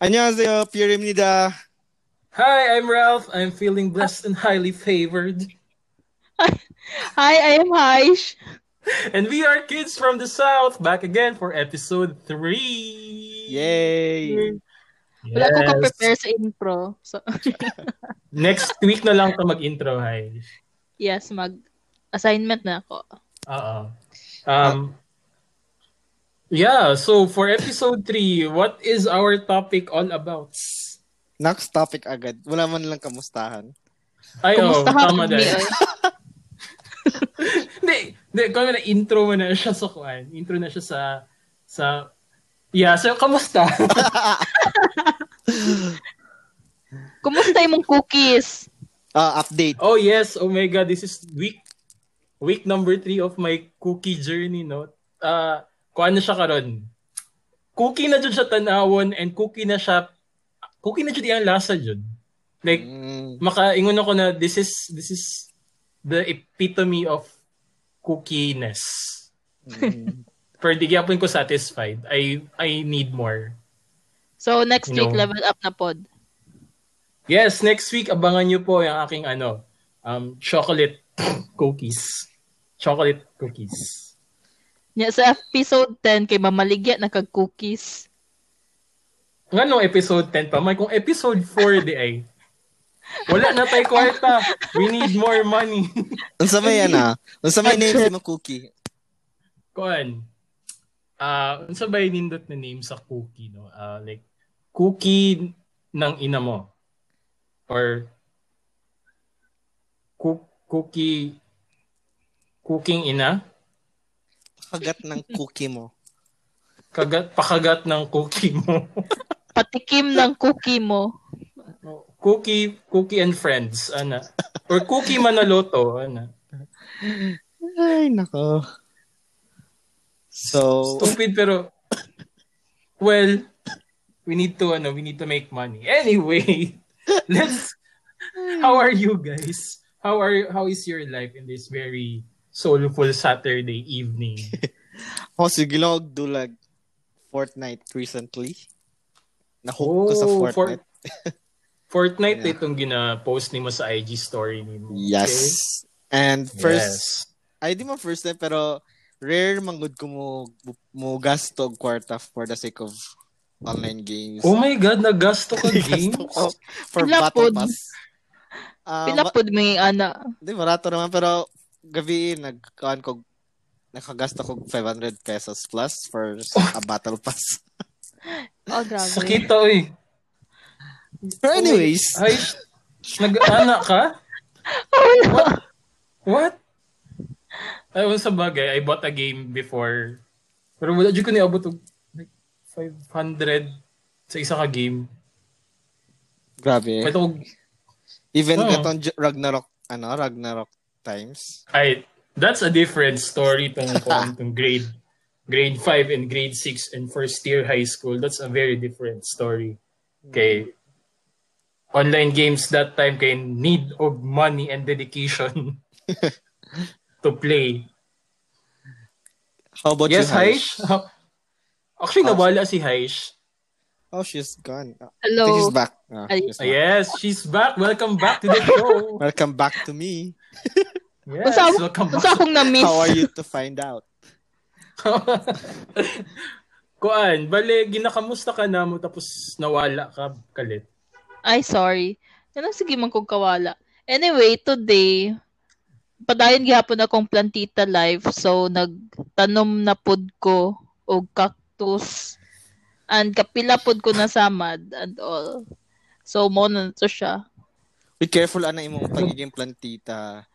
안녕하세요, 피에르입니다. Hi, I'm Ralph. I'm feeling blessed and highly favored. Hi, I am Haish. And we are kids from the South, back again for episode 3. Yay! Wala ko ka-prepare sa intro. So, Next week na lang to mag-intro, Haish. yes, mag-assignment na ako. Oo. Um, yeah, so for episode 3, what is our topic all about? Next topic agad. Wala man lang kamustahan. Ay, oh, Kumusta ka, tama dahil. oy? Hindi, hindi, kung na intro mo na siya sa kuan. Intro na siya sa, sa, yeah, so, kamusta? Kumusta yung mong cookies? Ah, update. oh, yes, oh my God, this is week, week number 3 of my cookie journey, no? Uh, kuan na siya karon. Cookie na jud siya tanawon and cookie na siya, cookie na jud iyang lasa jud. Like, Mm, makaingon ako na this is, this is the epitome of cookiness. mm. Pero di gyapon ko satisfied. I I need more. So, next No. week, level up na pod. Yes, next week abangan niyo po yung aking ano, um chocolate cookies. Chocolate cookies. Nya sa episode 10, kay Mamaligya na kag-cookies. Nga nung episode 10 pa, may kung episode 4 di ay. Wala na tayo kwarta. We need more money. Unsa may ana? Unsa may name sa mga cookie? Kuan. Ah, unsa ba yung nindot na name sa cookie no? Ah, like cookie ng ina mo. Or cook, cookie cooking ina? Kagat ng cookie mo. Kagat pakagat ng cookie mo. Patikim ng cookie mo. cookie cookie and friends ana. Or cookie manaloto ana. Ay, nako. So, Stupid pero well, we need to ano, we need to make money. Anyway, let's How are you guys? How are how is your life in this very soulful Saturday evening? ako sige lang og dulag Fortnite recently. Nahook ko sa Oh, Fortnite. For- Fortnite Yeah. itong gina-post ni mo sa IG story ni mo. Yes. And Okay? first, ay di mo first time pero rare manggod ko mo mo gasto og kwarta for the sake of online games. Oh my god, nagasto ka games? Gasto ko for Pila battle pass. Ah, Pila ma- pod may ana. Di barato naman pero gabi nagkaan ko nakagasto ko 500 pesos plus for a battle pass. Oh, grabe. Sakit to eh. Pero anyways, Ay, nag-anak ka? Oh, no. What? Ayun sa bagay, I bought a game before. Pero wala dyan ko niabot og like 500 sa isa ka game. grabe. Ito, Even Oh. katong J- Ragnarok, ano, Ragnarok times. ay, that's a different story tong, tong, tong grade grade 5 and grade 6 and first year high school. That's a very different story. Okay. Mm. Online games that time kay need of money and dedication to play. How about yes, you, Haish? Actually, Oh. nawala si Haish. Oh, she's gone. Hello. she's back. Ah, ay. she's back. Yes, she's back. Welcome back to the show. Welcome back to me. Yes, Unsa welcome back. akong na-miss? How are you to find out? Kuan, bale, ginakamusta ka na mo tapos nawala ka kalit. Ay, sorry. Ang sige man kong kawala. Anyway, today, padayon gihapon akong plantita live. So, nagtanom na pod ko og cactus. And kapila pod ko na samad and all. So, mo na to siya. Be careful ana imong pagiging plantita.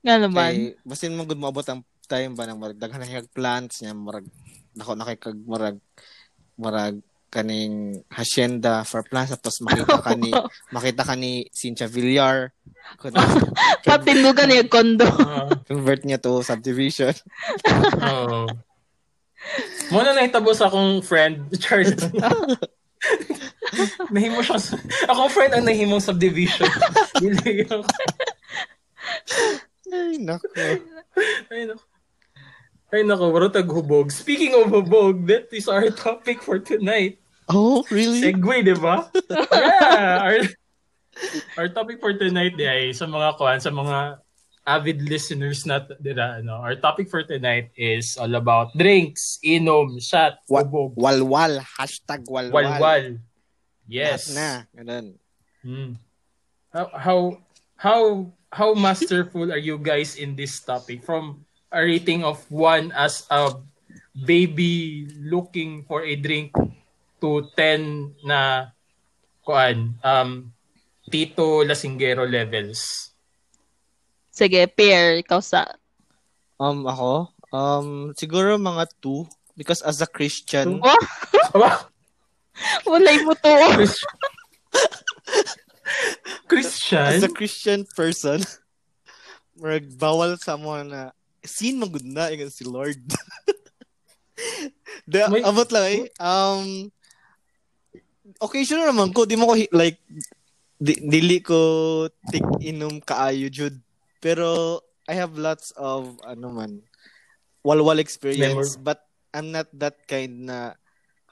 Nga naman. Kay basin mo gud moabot ang time ba nang marag daghan na kag plants niya marag dako na kay kag marag marag kaning hacienda for plants tapos makita ka ni makita ka ni Cynthia Villar Kun- Patindugan niya kondo. Ah, convert niya to subdivision Oo. Mo na nahitabo sa akong friend, Charles. nahimo siya. sa- Akong friend ang nahimong subdivision. Ay nako Ay, nako. Ay, nako. Waro taghubog. Speaking of hubog, that is our topic for tonight. Oh, really? Segue, di ba? yeah! Our, our topic for tonight ay sa mga kuan, sa mga avid listeners na dira, ano, our topic for tonight is all about drinks, inom, shot, Wa- bubog, Walwal. Hashtag walwal. walwal. Yes. Lahat na. Ganun. Hmm. How, how, how, how masterful are you guys in this topic? From a rating of one as a baby looking for a drink to 10 na kuan um Tito Lasinggero levels. Sige, pair, ikaw sa... Um, ako? Um, siguro mga two. Because as a Christian, walay mo to. Christian? as a Christian person, marag bawal sa mga na sin magud na ingon si Lord. The, May- abot lang eh. Um, occasional naman ko, di mo ko like, di, dili ko tik inom kaayo jud. Pero I have lots of ano man walwal experience but I'm not that kind na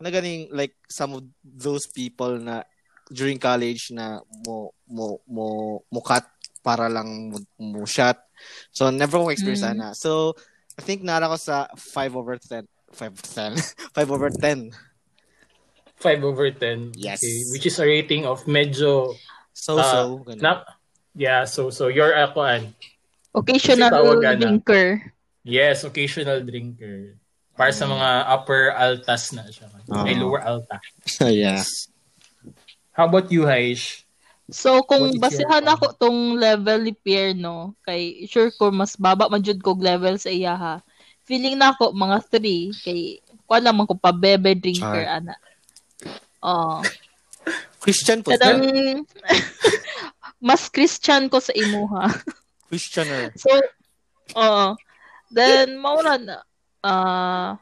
ganing like some of those people na during college na mo mo mo mo cut para lang mo, mo shot. So never ko experience Mm. na. So I think nara ko sa 5 over 10. 5 10. 5 over 10. 5 over 10. Yes. Okay, which is a rating of medyo So Ah, so ganun. na Yeah, so so you're a kuan. Occasional drinker. Yes, occasional drinker. Para sa mga upper altas na siya. Ay, Oo. lower alta. yeah. How about you, Haish? So, kung basihan your- ako tong level ni Pierre, no, kay sure ko mas baba man jud kog level sa iya ha. Feeling na ako mga 3 kay kuan lang man ko pa bebe drinker Char. ana. Oh. Christian po. Kadang mas Christian ko sa imuha. Christianer. So, oo. Then, mauna na, ah,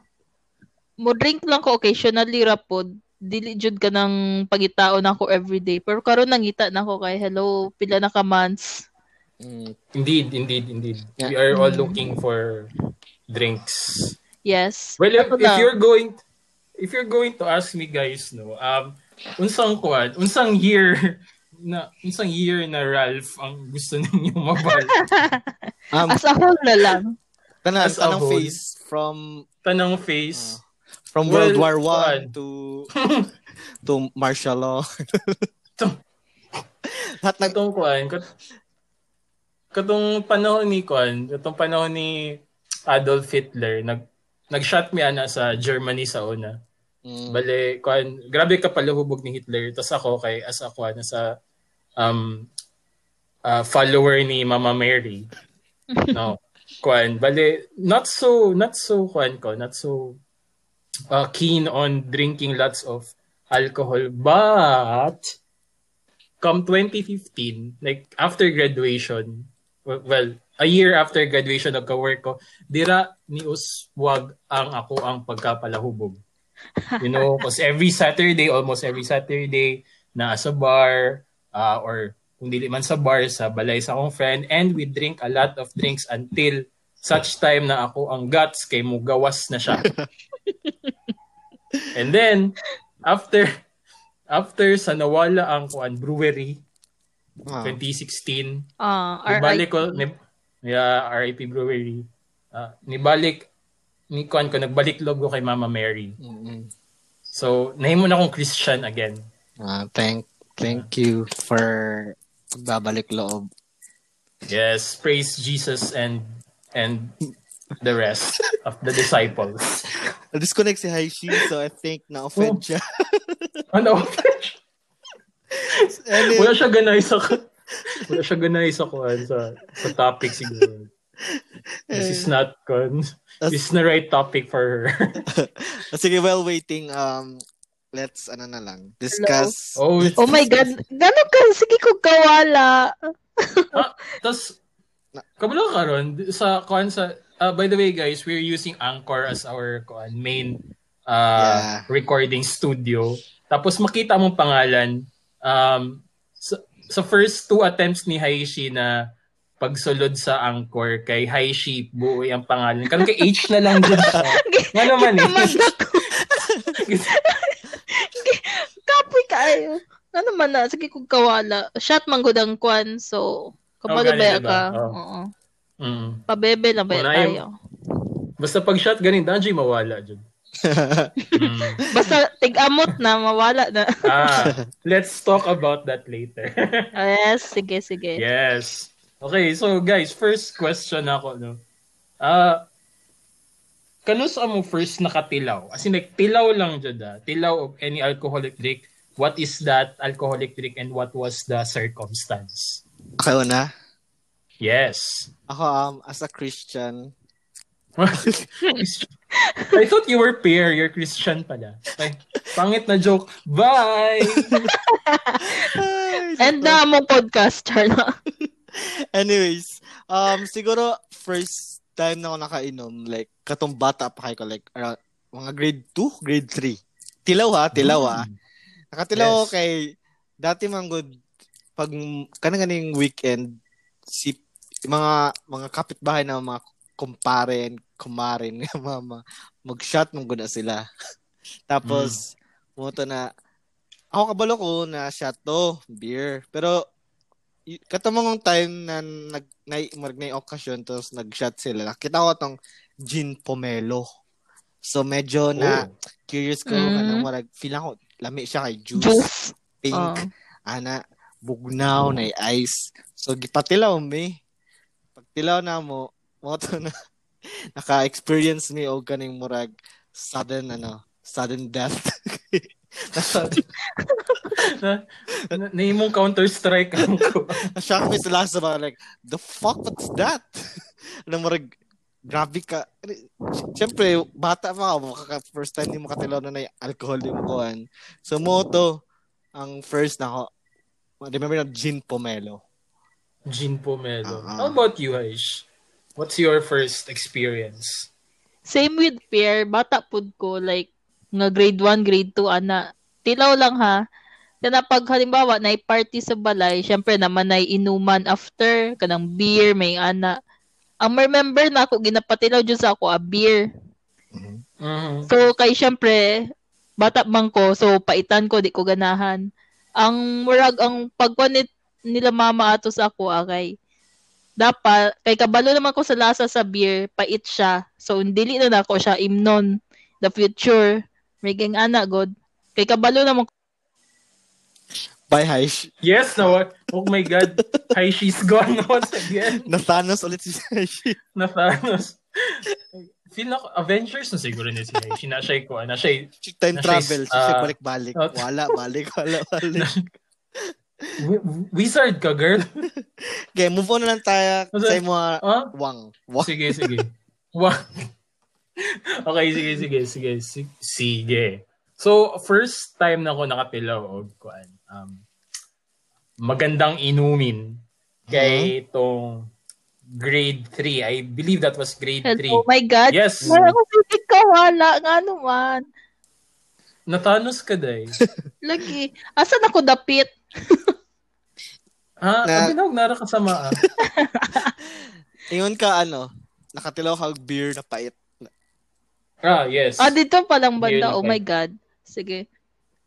mo drink lang ko occasionally rapod. Dili jud ka ng pagitaon ako everyday. Pero karon nangita na ako kay hello, pila na ka months. Mm. Indeed, indeed, indeed. Yeah. We are all looking for drinks. Yes. Well, if, if you're going if you're going to ask me guys, no, um unsang kuan, unsang year na unsang year na Ralph ang gusto ninyo mabal. Um, As a whole na lang. Tanan, as a tanang whole. phase from Tanang face. From Well, World War. One to to martial law. Lahat nag Katong kuan, kat, katong panahon ni kuan, katong panahon ni Adolf Hitler, nag nag-shot mi ana sa Germany sa una. Mm. Bale, kuan, grabe ka palahubog ni Hitler. Tapos ako kay as ako na sa um uh, follower ni Mama Mary. No. Kuan, bale not so not so kuan ko, not so uh, keen on drinking lots of alcohol, but come 2015, like after graduation, well, a year after graduation nagka-work ko, dira ni uswag ang ako ang pagkapalahubog. You know, because every Saturday, almost every Saturday, na sa bar, uh, or kung dili man sa bar, sa balay sa akong friend, and we drink a lot of drinks until such time na ako ang guts kay mo gawas na siya. and then, after, after sa nawala ang kuan brewery, Ah. 2016, Ah, nibalik ko, ni, yeah, RIP Brewery, uh, nibalik, ni kuan ko, nagbalik log ko kay Mama Mary. Mm-mm. So, nahimo na akong Christian again. Ah, thank thank you for pagbabalik loob. Yes, praise Jesus and and the rest of the disciples. Na-disconnect si Haishi, so I think na-offend siya. Ano? And then, wala siya ganay sa wala siya ganay sa kuan sa sa topic siguro. This is not kun. This is the right topic for her. sige, while waiting, um, let's, ano na lang, discuss. oh, Oh my God. Gano'n ka? Sige ko kawala. tas kabalo karon sa kuan sa uh, by the way guys, we're using Anchor as our main uh, Yeah. recording studio. Tapos makita mong pangalan um sa, sa first two attempts ni Haishi na pagsulod sa Anchor kay Haishi buoy ang pangalan. Karon kay H na lang dyan siya. Nga naman eh. Naman ako. Kaayo. Ano man na, sige kung kawala. Shot man ang kwan, so kapag Oh, ganun, baya diba? ka. Oh. Oo. Mm. Pabebe lang ba Wala tayo. yung- Basta pag shot ganin, danji mawala dyan. Mm. Basta tig-amot na, mawala na. Ah, let's talk about that later. Ah, yes, sige, sige. yes. Okay, so guys, first question ako, no. Ah, kanus mo first nakatilaw? As in, like, tilaw lang dyan, ah. Tilaw of any alcoholic drink. What is that alcoholic drink and what was the circumstance? Ako na. Yes. Ako, um, as a Christian, I thought you were pair. You're Christian pala. Ay, pangit na joke. Bye! And na mong podcaster na. Anyways, um, siguro, first time na ako nakainom, like, katong bata pa kayo like, around, mga grade 2, grade 3. Tilaw ha, tilaw ha. Nakatilaw ako Yes. kay, dati man good, pag, kanang weekend, si, mga, mga kapitbahay na mga kumparen, kumarin, nga mama, mag-shot mong guna sila. Tapos, pumunta na, ako kabalo ko na shot to, beer. Pero, y- katamang time na nag na, marag na okasyon tapos nag-shot sila. Nakita ko tong gin pomelo. So medyo na Oh. curious ko Mm. kanang marag feel ako lami siya kay juice, Juice. pink, Oh. ana bugnaw na ice. So gipatilaw mi. Pagtilaw na mo, mo to na naka-experience mi og kaning murag sudden ano, sudden death. na, na, na imong counter-strike ang ko. Na-shock me sa last ba like the fuck what's that? ano murag grabe ka. Siyempre, bata pa ako. First time ni mo katilaw na na yung alcohol yung kuhan. So, mo to, ang first na ako, remember na gin pomelo. Gin Pomelo. Ah. How about you, Aish? What's your first experience? Same with pair, bata pud ko, like, nga grade 1, grade 2, ana. Tilaw lang ha. Kana pag halimbawa, na party sa balay, syempre naman na inuman after, kanang beer, may ana. Ang remember na ako, ginapatilaw dyan sa ako, a beer. Mhm. So, kay syempre, bata man ko, so paitan ko, di ko ganahan. Ang murag, ang pagpanit nila mama ato sa ako, akay, dapat, kay kabalo naman ko sa lasa sa beer, pait siya. So, dili na na ako siya imnon, the future. May gang ana, god. Kay kabalo naman ko, Bye, Haish. Yes, no. Oh my God. Hi, she's gone once again. Na-Thanos ulit si Haish. Na Thanos. Feel na Avengers na siguro ni si Aish. Na siya ko. Na siya Time Na travel. siya, Siya ah, balik-balik. Wala, balik, wala, balik. Wi- wizard ka, girl. Okay, move on na lang tayo sa mga Huh? wang. Wang. Sige, sige. Wow. okay, sige, sige, sige, si- sige. So, first time na ako nakatilaw og kuan. Um, magandang inumin kay itong grade 3. I believe that was grade 3. oh my God. Yes. Wala ko pitik ka, wala. Nga naman. Natanos ka, day. Lagi. Asan ako dapit? Ha? Na- Na, Abinawag nara kasama. Ah. Ingon ka, ano, nakatilaw ka beer na pait. ah, yes. Ah, dito palang Beer banda. na Oh my God. Sige.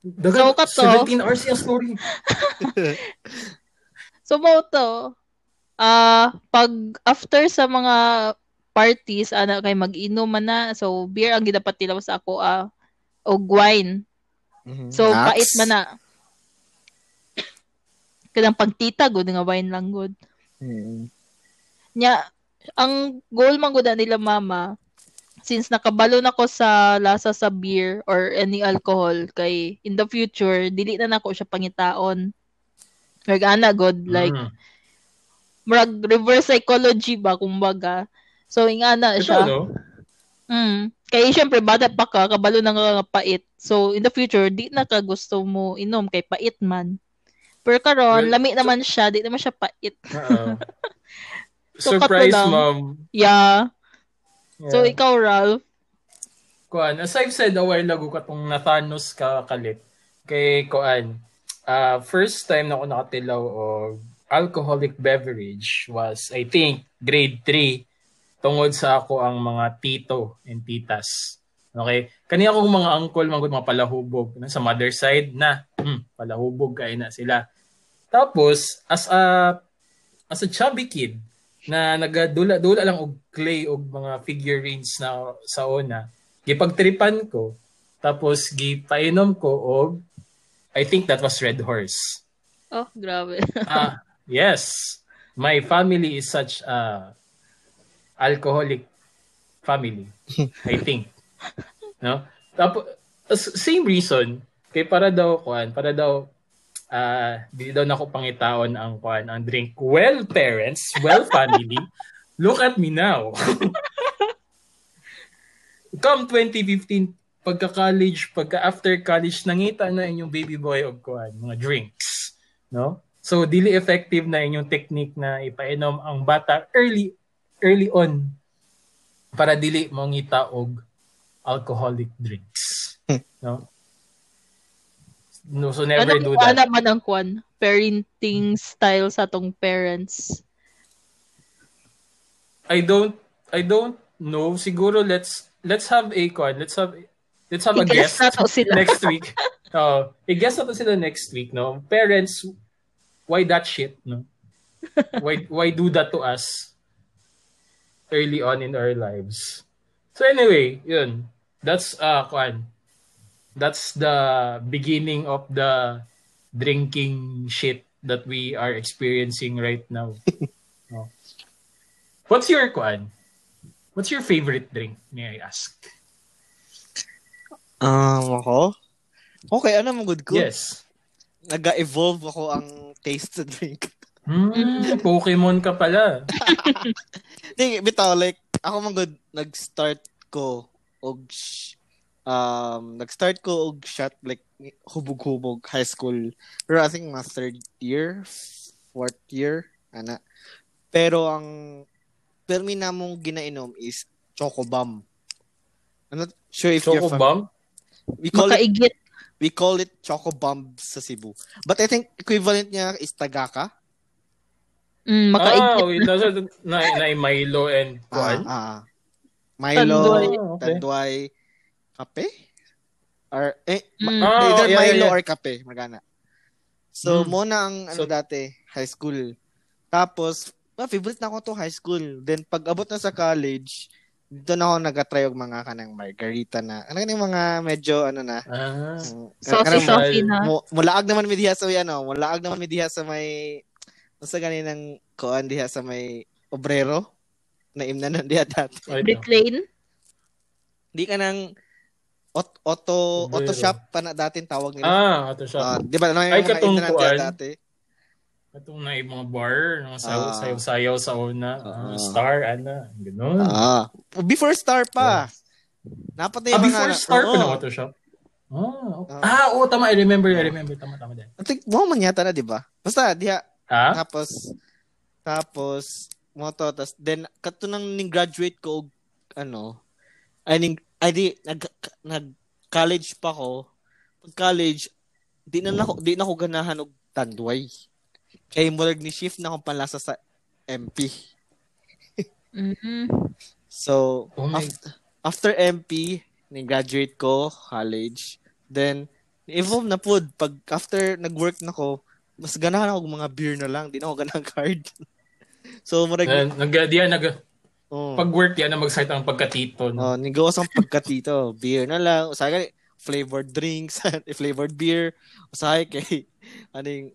Dagan, So, kato. 17 hours yung story. So, mo to, ah pag after sa mga parties, ana kay mag-inom man na. So, beer ang gidapat tilaw sa ako, ah, o wine. So, Nax. pait man na. Kanang pagtita, good nga wine lang good. Mm. Nya, ang goal man gud nila mama, since nakabalo na ko sa lasa sa beer or any alcohol, kay in the future, dili na nako siya pangitaon. Like, ana, good, like, Mm. murag reverse psychology ba kumbaga. So ingana Ito, siya. no? Mm. Kaya syempre bata pa ka kabalo na nga pait. So in the future di na ka gusto mo inom kay pait man. Pero karon lami naman siya, di naman siya pait. Oo. So, Surprise, mom. Yeah. So Yeah. ikaw Ralph, Kuan, as I've said a while ago katong natanos ka kalit. Kay Kuan, uh, first time na ako nakatilaw og alcoholic beverage was I think grade 3 tungod sa ako ang mga tito and titas. Okay? Kani akong mga uncle, mga, mga palahubog na sa mother side na Hmm, palahubog kay na sila. Tapos as a as a chubby kid na nagadula-dula lang og clay og mga figurines na sa una, gipagtripan ko tapos gipainom ko og I think that was Red Horse. Oh, grabe. Ah, yes. My family is such a alcoholic family, I think. No? Tapos same reason kay para daw kuan, para daw ah di daw nako pangitaon ang kuan, ang drink. Well, parents, well family, look at me now. Come 2015, pagka-college, pagka-after college, nangita na inyong baby boy og kuan, mga drinks. No? So, dili effective na inyong technique na ipainom ang bata early early on para dili mangita og alcoholic drinks. no? No, so never ano do that. naman ang kuan? Parenting style sa tong parents. I don't I don't know. Siguro let's let's have a con. Let's have let's have a I-guess guest to sila. next week. Oh, i-guess na to sila next week, no? Parents, why that shit, no? Why why do that to us early on in our lives? So anyway, yun. That's uh kwan. That's the beginning of the drinking shit that we are experiencing right now. no? What's your kwan? What's your favorite drink, may I ask? Um, ako? Okay, ano mo good ko? Yes. Nag-evolve ako ang taste sa drink. Hmm, Pokemon ka pala. Hindi, bitaw, like, ako man good, nag-start ko og um, nag-start ko og shot, like, hubog-hubog, high school. Pero I think mga third year, fourth year, ana. Pero ang, pero mi namong ginainom is Choco Bomb. I'm not sure if you're Choco? We call it Makaigit. we call it Choco Bomb sa Cebu. But I think equivalent niya is Tagaka. Mm, Ah, makaigit. wait, nasa na, na Milo and Ah, Kwan? ah. Milo, Tanduay. Ah, okay. Tanduay, Kape? Or, eh, ma- Mm. Ah, either yeah, Milo yeah. or Kape, magana. So, Mm. muna ang, ano So- dati, high school. Tapos, ah, favorite na ako to high school. Then, pag abot na sa college, dito na ako nag-try og mga kanang margarita na. Ano yung mga medyo, ano na, Ah. um, Saucy, saucy na. Mu- mulaag naman mi diha sa ano, mulaag naman mi diha sa may sa ganinang kuan diha sa may obrero na imnanan diha dati. Brick Lane. Di ka nang ot- auto Obrero. auto shop pa na dating tawag nila. Ah, ito siya. Ah, di ba ano yung Ay, mga katong imnanan diha dati? Itong na mga bar, mga sayaw, Ah. sayaw, sayaw sa una. Ah. Ah, star, ana. Ganun. Ah, before star pa. Dapat na ah, yung mga before star pa Oo. na auto shop? Ah, okay. Ah. ah, oo, tama. I remember, I remember. Tama, tama din. I think mo man yata na, di ba? Basta diha Ha? Tapos, tapos, mo to, tapos, then, kato nang ning graduate ko, ano, ay, ning, ay, di, nag, nag, college pa ko, pag college, di na ako, di na ako ganahan og tanduay. Kaya murag ni shift na akong panlasa sa MP. Mhm. So, Oh after, after MP, ni graduate ko, college, then, evolve na po, pag after nag-work na ko, mas ganahan ako mga beer na lang, di na ako ganahan card. so, murag, Nag, nag, diyan, nag, oh, pag work yan, na mag-start ang pagkatito. No? oh, nigawas ang pagkatito, beer na lang, usahay flavored drinks, flavored beer, usahay kay, aning,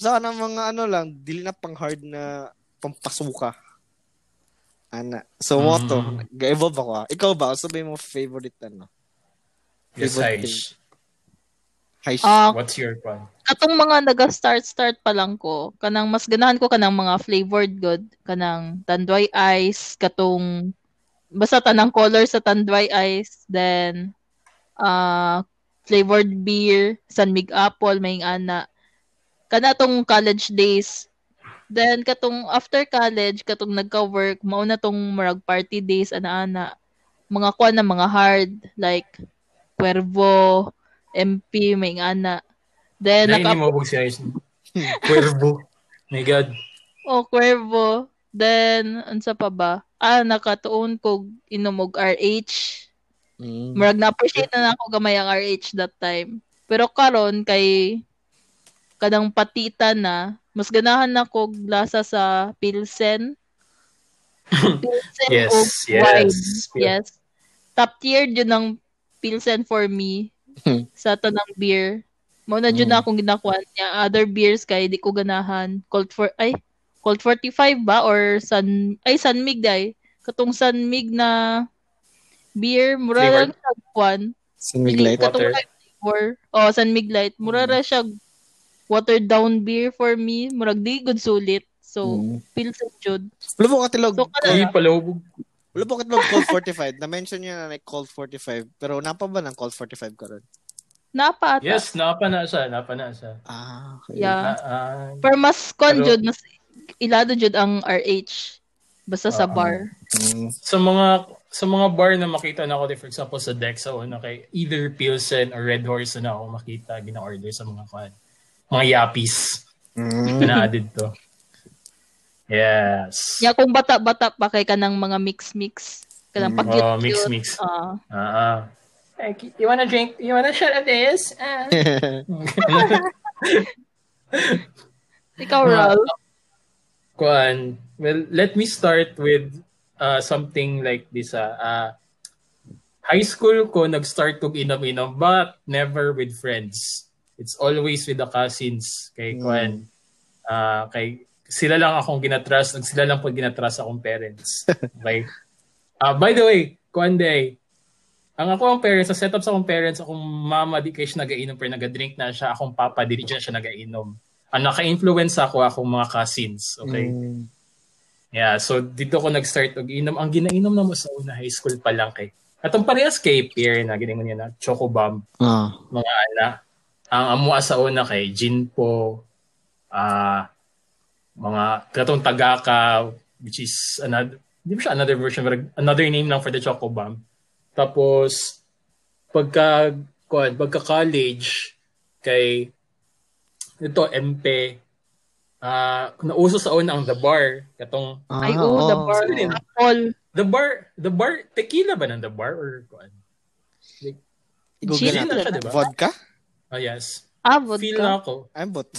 sa ng mga ano lang, dili na pang hard na pampasuka. Ana. So, mo to, Mm. ga-evolve ako ah. Ikaw ba? Ano yung mga favorite ano? yes, favorite Aish. High Ah, What's your plan? katong mga naga-start-start pa lang ko, kanang mas ganahan ko kanang mga flavored good, kanang tanduay ice, katong basta tanang color sa tanduay ice, then uh, flavored beer, San Mig Apple, may ana. Kana tong college days. Then katong after college, katong nagka-work, mao na tong marag party days ana-ana. Mga kuan na mga hard like Cuervo, MP, may ana. Then Dahil naka hindi mo si Aish. Cuervo. My God. Oh, Cuervo. Then, unsa pa ba? Ah, nakatuon ko inom og RH. Mm. Murag na-appreciate na ako gamay ang RH that time. Pero karon kay kadang patita na, mas ganahan ako lasa sa Pilsen. Pilsen Yes, o yes. wine. Yes. Top tier yun ng Pilsen for me Hmm. sa tanang beer. Mao na dyan Hmm. na akong ginakuan niya. Other beers kay di ko ganahan. Colt for ay Colt 45 ba or San ay Sanmig day. Katong Sanmig na beer mura Flavor? lang siya kuan. Sinmig light. Water. Flavor. Oh, Sanmig light. Mura Hmm. ra siya watered down beer for me. Murag di good sulit. So, Mm. Pilsen jud. Wala po katilog. So, Ay, palubog. Wala po katilog Colt 45. Na-mention niya na like Colt 45. Pero napa ba ng Colt 45 ka ron? Napa ata. Yes, napa na siya, napa na siya. Ah, okay. Yeah. Ah, ah, Pero mas kon Pero- jud mas ilado jud ang RH basta sa Oo. bar. Mm. sa mga sa mga bar na makita na ako, for example, sa deck sa una kay either Pilsen or Red Horse na ako makita gina-order sa mga kan mga yapis Mm. na added to. Yes. Ya kung bata-bata pa kay kanang mga mix-mix. Kanang Mm. pa cute Oh, mix-mix. Ah, Ah. ah. Hey, you wanna drink? You wanna of this? Ah. ikaw, Mga- Ral. Kuan. Well, let me start with uh, something like this. ah. Ah, high school ko, nag-start kong inom-inom, but never with friends. It's always with the cousins. Kay Mm. Kuan. Ah, kay sila lang akong ginatrust, at sila lang po ginatrust akong parents. Okay? Ah, by the way, Kuan Day, ang ako ang parents, sa setup sa akong parents, akong mama di kayo siya nagainom pero nagadrink na siya, akong papa di rin siya nagainom. Ang naka-influence ako akong mga cousins. Okay? Mm. Yeah, so dito ko nag-start og inom. Ang ginainom na mo sa una high school pa lang kay. Atong parehas kay Pierre na giningon niya na Choco Bomb, Ah. mga ana. Ang amua sa una kay Gin po, ah mga katong tagaka which is another hindi mo siya another version but another name lang for the Choco Bomb. Tapos pagka kuan, pagka college kay ito MP ah nauso sa una ang The Bar katong Ah, Ay, oh, the bar. Sorry. Apple. The bar, the bar, tequila ba ng the bar or kuan? I-google Gin na siya, diba? Vodka? Oh, yes. Ah, Feel na vodka. ako. I'm bot.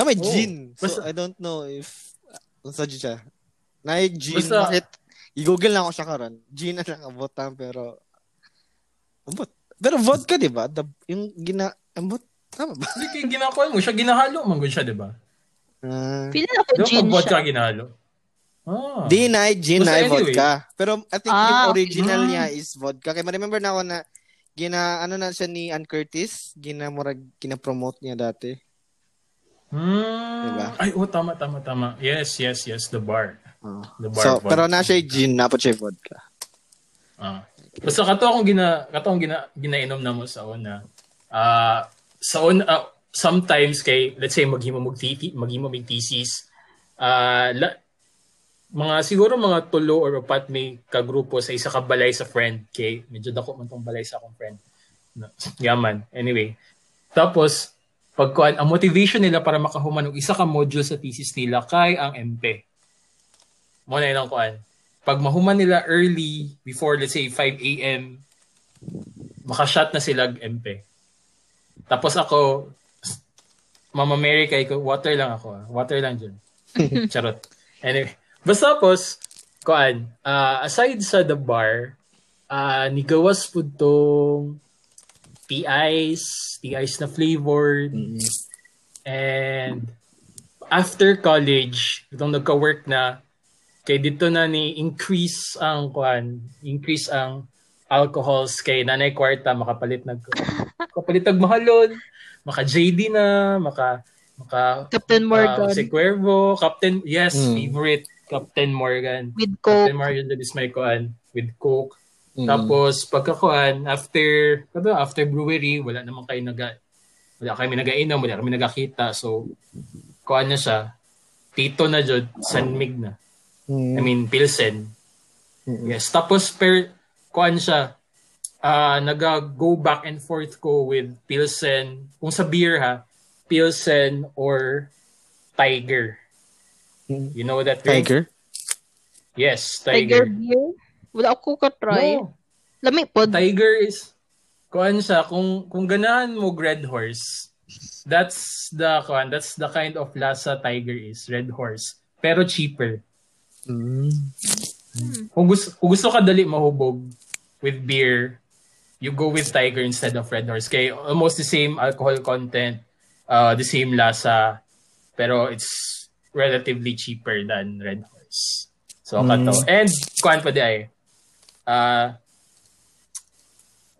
na may Oh, gin. So, basta- I don't know if kung sa siya. Na yung gin. Basta- bakit? I-google lang ako siya karon. Gin na lang abot tam, pero ambot. Pero vodka, di ba? The, yung gina... Ambot. Tama ba? Hindi kay ginakuha mo siya, ginahalo gud siya, di ba? Uh, Feeling ako Di ba gin vodka siya. ginahalo? Ah. Di na, gin na anyway. vodka. Pero I think Ah, yung okay. original Ah. niya is vodka. Kaya ma-remember na ako na gina ano na siya ni Ann Curtis, gina murag gina-promote niya dati. Hmm. Diba? Ay, oh, tama, tama, tama. Yes, yes, yes, the bar. Oh. The bar So, vodka. pero na siya yung gin, napot siya yung vodka. Ah. Basta kato akong gina kato akong gina, ginainom na mo sa una. Ah, sa una ah, sometimes kay let's say maghimo mag titi, maghimo mig thesis. Ah, la, mga siguro mga tulo or upat may kagrupo sa isa ka balay sa friend kay medyo dako man tong balay sa akong friend. No, yaman. Anyway. Tapos pagkuan ang motivation nila para makahuman og isa ka module sa thesis nila kay ang MP. Mo na ilang kuan pag mahuman nila early, before let's say 5 a.m., makashot na sila MP. Tapos ako, Mama Mary kay ko, water lang ako. Water lang dyan. Charot. Anyway. Basta tapos, kuan, ah, aside sa the bar, ah nigawas po tong tea-ice, tea-ice na flavored, And after college, itong nagka-work na, kay dito na ni increase ang kuan, increase ang alcohols kay nanay kwarta makapalit nag makapalit nag mahalon, maka JD na, maka maka Captain Morgan ah, si Cuervo, Captain, yes, Mm. favorite Captain Morgan. with Coke. Captain Morgan that is my kuan with Coke. Mm. Tapos pagkakuan after ano after brewery wala naman kayo naga wala kami nagainom, wala kami nagakita. So kuan na siya. Tito na jud Sanmig na. Mm. I mean Pilsen. Mm. Yes, tapos per kuan siya. Ah, naga go back and forth ko with Pilsen. Kung sa beer ha, Pilsen or Tiger. Mm. You know that drink? Tiger? Yes, Tiger Tiger. beer. Wala ako ka-try. No, Lami pod. Tiger is kuan siya kung kung ganahan mo Red Horse. That's the kuan, that's the kind of lasa Tiger is, Red Horse. Pero cheaper. Mm. Kung gusto, kung gusto ka dali mahubog with beer, you go with Tiger instead of Red Horse. Kay almost the same alcohol content, uh, the same lasa, pero it's relatively cheaper than Red Horse. So, kato. And, kuan pa di ay, uh,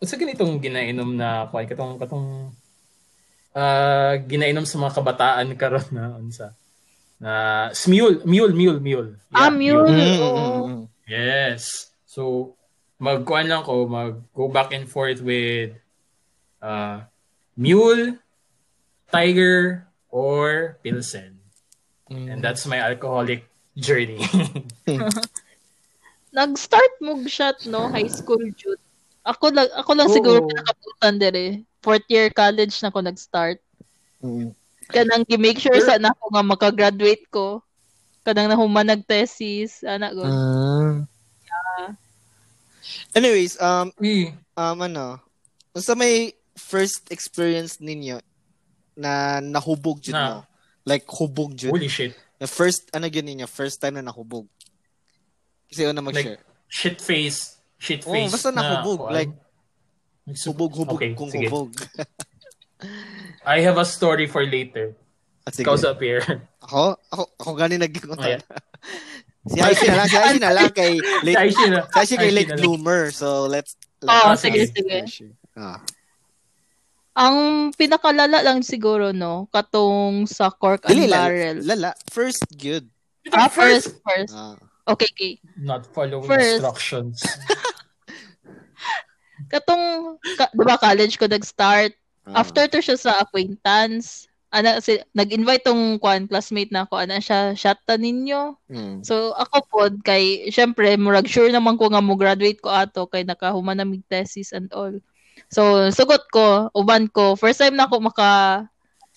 Unsa ganitong ginainom na kuan katong katong uh, ginainom sa mga kabataan karon na unsa na smule mule mule mule Ah, mule. Mm, mm, Oo. mm, mm. Yes. So, magkuhan lang ko, mag-go back and forth with uh, Mule, Tiger, or Pilsen. And that's my alcoholic journey. Nag-start mo shot, no? High school jud. Ako lang, ako lang Oo. siguro pinakabutan dire. Fourth year college na ako nag-start. Mm. Kanang gi-make sure sa na ako nga makagraduate ko. Kanang nahuman nag-thesis, ana go. Ah. Anyways, um, Uy, um, ano, sa may first experience ninyo na nahubog jud Na. mo? Like, hubog jud. holy shit. The first, ano yun ninyo? First time na nahubog. Kasi una mag-share. Shit face. Shit face. basta nahubog, kuan. like, hubog-hubog Okay, kung sige. hubog. I have a story for later. At sige. Ikaw sa here. Ako? Ako, ako gani nagkikunta. Oh, yeah. Si Aishi na lang, si Aishi na lang kay late, Ay, sino? si Aishi kay Ay, late bloomer. So, let's, Oh, let's sige, ask sige. Aishi. Ah. Ang pinakalala lang siguro, no? Katong sa cork and Dili, lala, barrel. lala. First, good. Ah, first, first. Ah. Okay, okay. Not following First. instructions. Katong, ka, di ba college ko nag-start. ah. After to siya sa acquaintance, ana, si, nag-invite tong kwan, classmate na ako, ana siya, shot ta ninyo. Mm. So, ako pod, kay, syempre, murag sure naman ko nga mo graduate ko ato, kay nakahuman na mig thesis and all. So, sugot ko, uban ko, first time na ako maka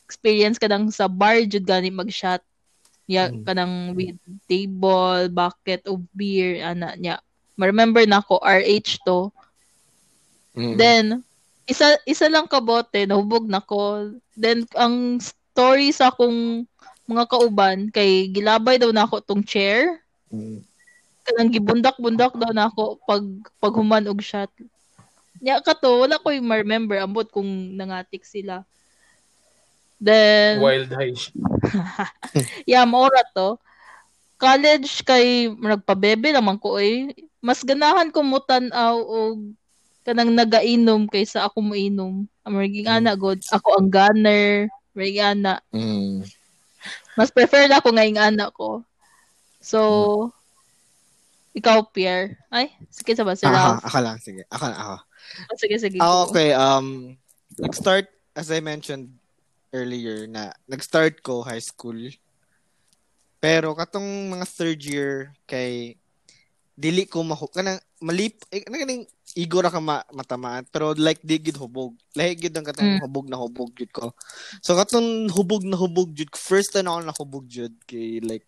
experience ka nang sa bar, jud gani mag-shot. Ya, Mm. kanang with table, bucket of beer, ana niya. Ma-remember na ako, RH to. Mm. Then, isa isa lang kabote, nahubog na ko. Then, ang story sa akong mga kauban, kay gilabay daw na ako tong chair. Mm. Kanang gibundak-bundak daw na ako pag paghuman og shot. Nya ka to, wala ko yung ma-remember ambot kung nangatik sila. Then, Wild high. yeah, maura to. College kay nagpabebe naman ko eh. Mas ganahan ko mo tan-aw og kanang nagainom kaysa ako moinom. Amaging ana god, ako ang gunner, may ana. Mm. Mas prefer na ako ngayong anak ko. So, ikaw, Pierre. Ay, sige sa ba? Si Ako, Ralph. ako lang. Sige. Ako na ako. Oh, sige, sige. Go. okay. Um, nag-start, as I mentioned earlier, na nag-start ko high school. Pero katong mga third year kay dili ko mahu kanang malip eh, kanang igo ra ka ma, matamaan. Pero like di gid hubog. Lahi gid ang katong Mm. hubog na hubog jud ko. So katong hubog na hubog jud first time ako nahubog jud kay like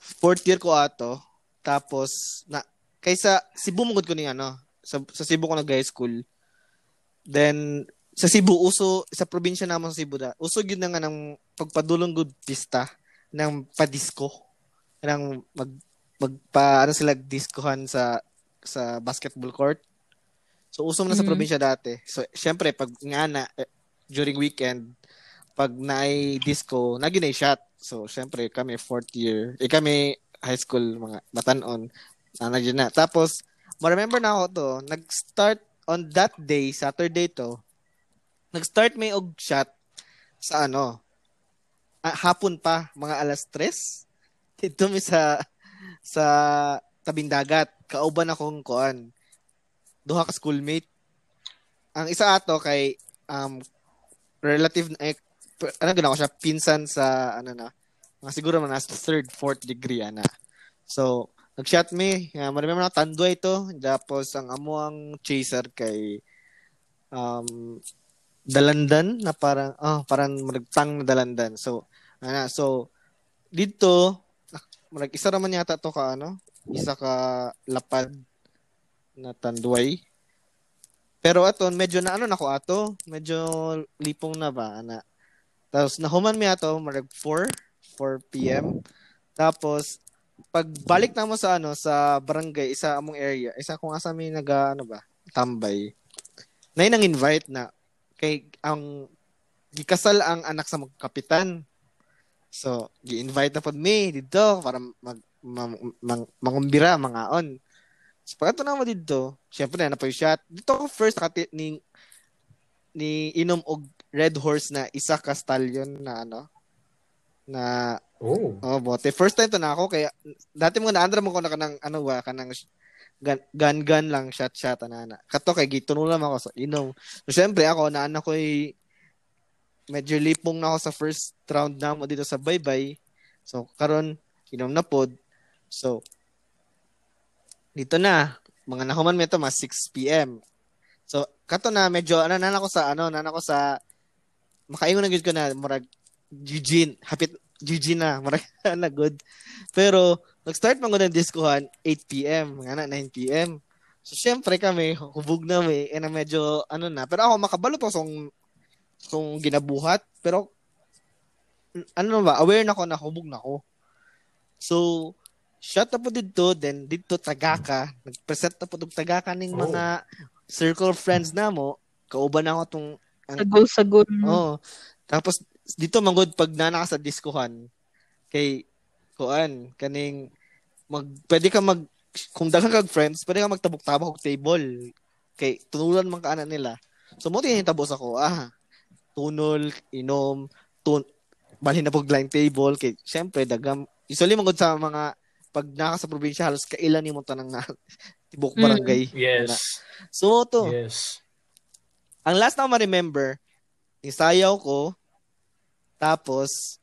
fourth year ko ato. Tapos na kaysa Cebu mugod ko ni ano sa, sa Cebu ko nag high school. Then sa Cebu uso sa probinsya namon sa Cebu da uso gyud na nga ng pagpadulong gud pista ng padisco. Ng mag magpa ano sila diskohan sa sa basketball court. So uso na sa Mhm. probinsya dati. So syempre pag nga na eh, during weekend pag naay disco nagyo na shot. So syempre kami fourth year eh kami high school mga batanon na na. Tapos ma-remember na ako to nag-start on that day Saturday to nag-start may og shot sa ano ah, hapon pa mga alas 3 dito mi sa sa tabing dagat. Kauban akong kuan duha ka schoolmate. Ang isa ato kay um relative eh, ano ginawa siya? Pinsan sa ano na mga siguro man nasa third fourth degree ana. So nag-shot me uh, marami na tanduay to. Tapos ang amo ang chaser kay um dalandan na parang ah parang magtang na dalandan so ana so dito Marag isa raman yata to ka ano, isa ka lapad na tanduay. pero ato medyo na ano na ko ato, medyo lipong na ba ana. Tapos nahuman mi ato marag 4 4 PM. Tapos pagbalik na mo sa ano sa barangay isa among area, isa kung asa mi naga ano ba, tambay. Nay nang invite na kay ang gikasal ang anak sa mga kapitan. So, gi-invite na pod mi dito para mag mang, mang, mangumbira mga on. So, pagkato na mo dito, syempre na pa yung shot. Dito ako first nakati ni ni inom og Red Horse na isa ka stallion na ano na Oh. oh bote first time to na ako kaya dati mo naandra mo ko na kanang ano ba kanang gun lang shot shot na na kato kay gitunulan ako sa inom. So syempre ako na anak ko medyo lipong na ako sa first round na mo dito sa bye-bye so karon inom na pod. So dito na. Mga nahuman mo ito mas 6 PM so kato na medyo ano na ako sa ano na ako sa makaingon na gud ko na murag Eugene hapit Eugene na murag na good. Pero nag-start man ko ng diskuhan 8 PM nga na 9 PM so syempre kami hubog na may eh, na medyo ano na. Pero ako makabalo to song kung ginabuhat. Pero ano ba aware na ko na hubog na ko so shot na po dito then dito tagaka nag-present na po tong tagaka ning Oh. mga circle of friends na mo. Kauban na ako tong Sagol-sagol. Oh. Tapos dito manggod pag nana ka sa diskuhan. Kay kuan kaning mag pwede ka mag kung daghan kag friends, pwede ka magtabok-tabok og table. Kay tunulan man kaana nila. So mo tabos ako, ah. Tunol, inom, tun balhin na pog line table kay syempre dagam usually manggod sa mga pag naka sa probinsya halos kailan nimo tanang na tibok Mm. barangay. Yes. So to, Yes. ang last na ma-remember, isayaw ko, tapos,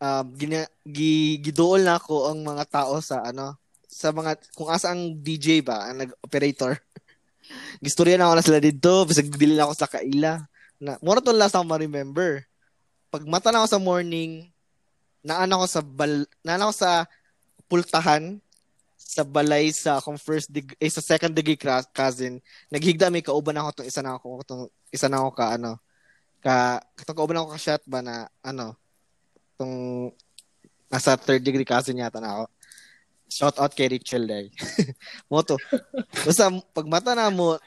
um, gina, gi, gidool na ako ang mga tao sa, ano, sa mga, kung asa ang DJ ba, ang nag-operator. Gistorya na ako na sila dito, bisag dili na ako sa kaila. Na, mura to last ako ma-remember. Pag mata na ako sa morning, naan ako sa bal, naan ako sa pultahan, sa balay sa akong first degree, eh, sa second degree cousin, naghigda may kauban ako tong isa na ako tong isa na ako ka ano ka katong kauban ako ka shot ba na ano tong nasa third degree cousin yata na ako. Shout out kay Rachel day mo to basta pag mata na mo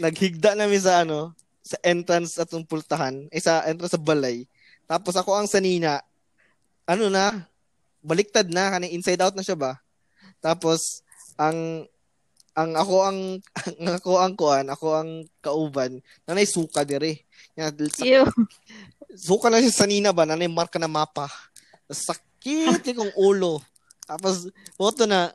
naghigda namin sa ano sa entrance atong pultahan eh sa entrance sa balay. Tapos ako ang sanina ano na baliktad na kaning inside out na siya ba? Tapos ang ang ako ang, ang ako ang kuan, ako ang kauban, nanay suka dire. Yan, sa- Ew. suka na siya sa nina ba, nanay marka na mapa. Sakit yung ulo. Tapos, moto na,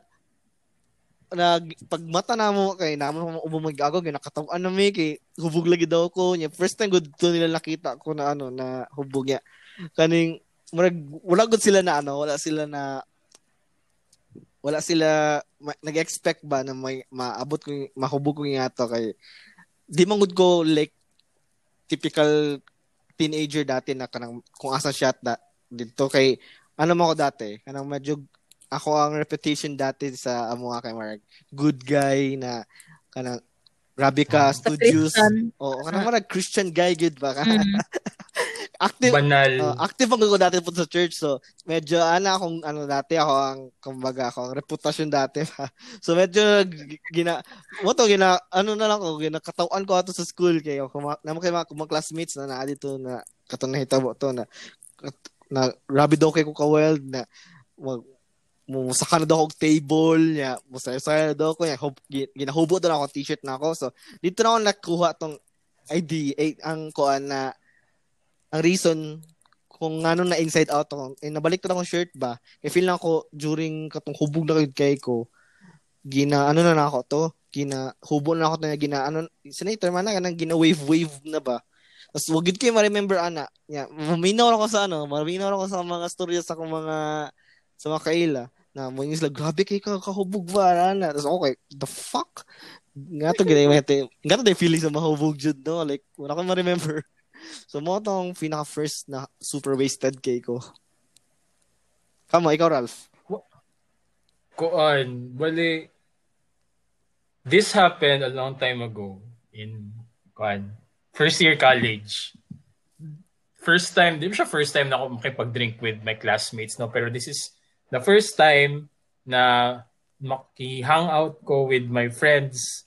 nag pag mata na mo kay naman mo umumig ako ginakatawan na mi kay hubog lagi daw ko nya first time gud to nila nakita ko na ano na hubog niya kaning murag wala gud sila na ano wala sila na wala sila ma- nag-expect ba na may maabot ko mahubog ko nga to kay di man gud ko like typical teenager dati na kanang kung asa shot da dito. Kay ano mo ko dati? Kanang medyo ako ang reputation dati sa amo kay Mark good guy na kanang grabe ka Sa studios Christian. oo kanang marag Christian guy good ba ka Mm. active Banal. Oh, active ako dati po sa church so medyo ana akong ano dati ako ang kumbaga ako ang reputasyon dati pa. So medyo gina mo to gina ano na lang ko ginakatawan ko ato sa school kay ako naman kay mga, mga classmates na naa dito na katong nahitabo to na na grabe daw kay ko ka wild na mag musaka na daw ako og table niya. Musaya-saya daw ko niya. Hub, gi- ginahubo daw ako t-shirt na ako. So dito na ako nakuha tong ID eh, ang kuan na ang reason kung ano na inside out ako, eh, nabalik ko na akong shirt ba, eh, feel na ako during katong hubog na kay ko, gina, ano na na ako to, gina, hubo na ako na gina, ano, senator man na, kanang gina wave wave na ba. Tapos wag gid kayo ma-remember ana. Yeah, maminaw ako sa ano, maminaw ako sa mga storya sa akong mga sa mga kaila na mo yung sila grabe kay ka kahubog ba ana. Tapos okay, the fuck? Nga to gina mete. Nga to the feeling sa mahubog jud no, like wala ko ma-remember. So mo tong pinaka first na super wasted kay ko. Kamo, ikaw Ralph. Kuan, bali, this happened a long time ago in kuan first year college. First time, di ba siya first time na ako makipag-drink with my classmates, no? Pero this is the first time na maki-hangout ko with my friends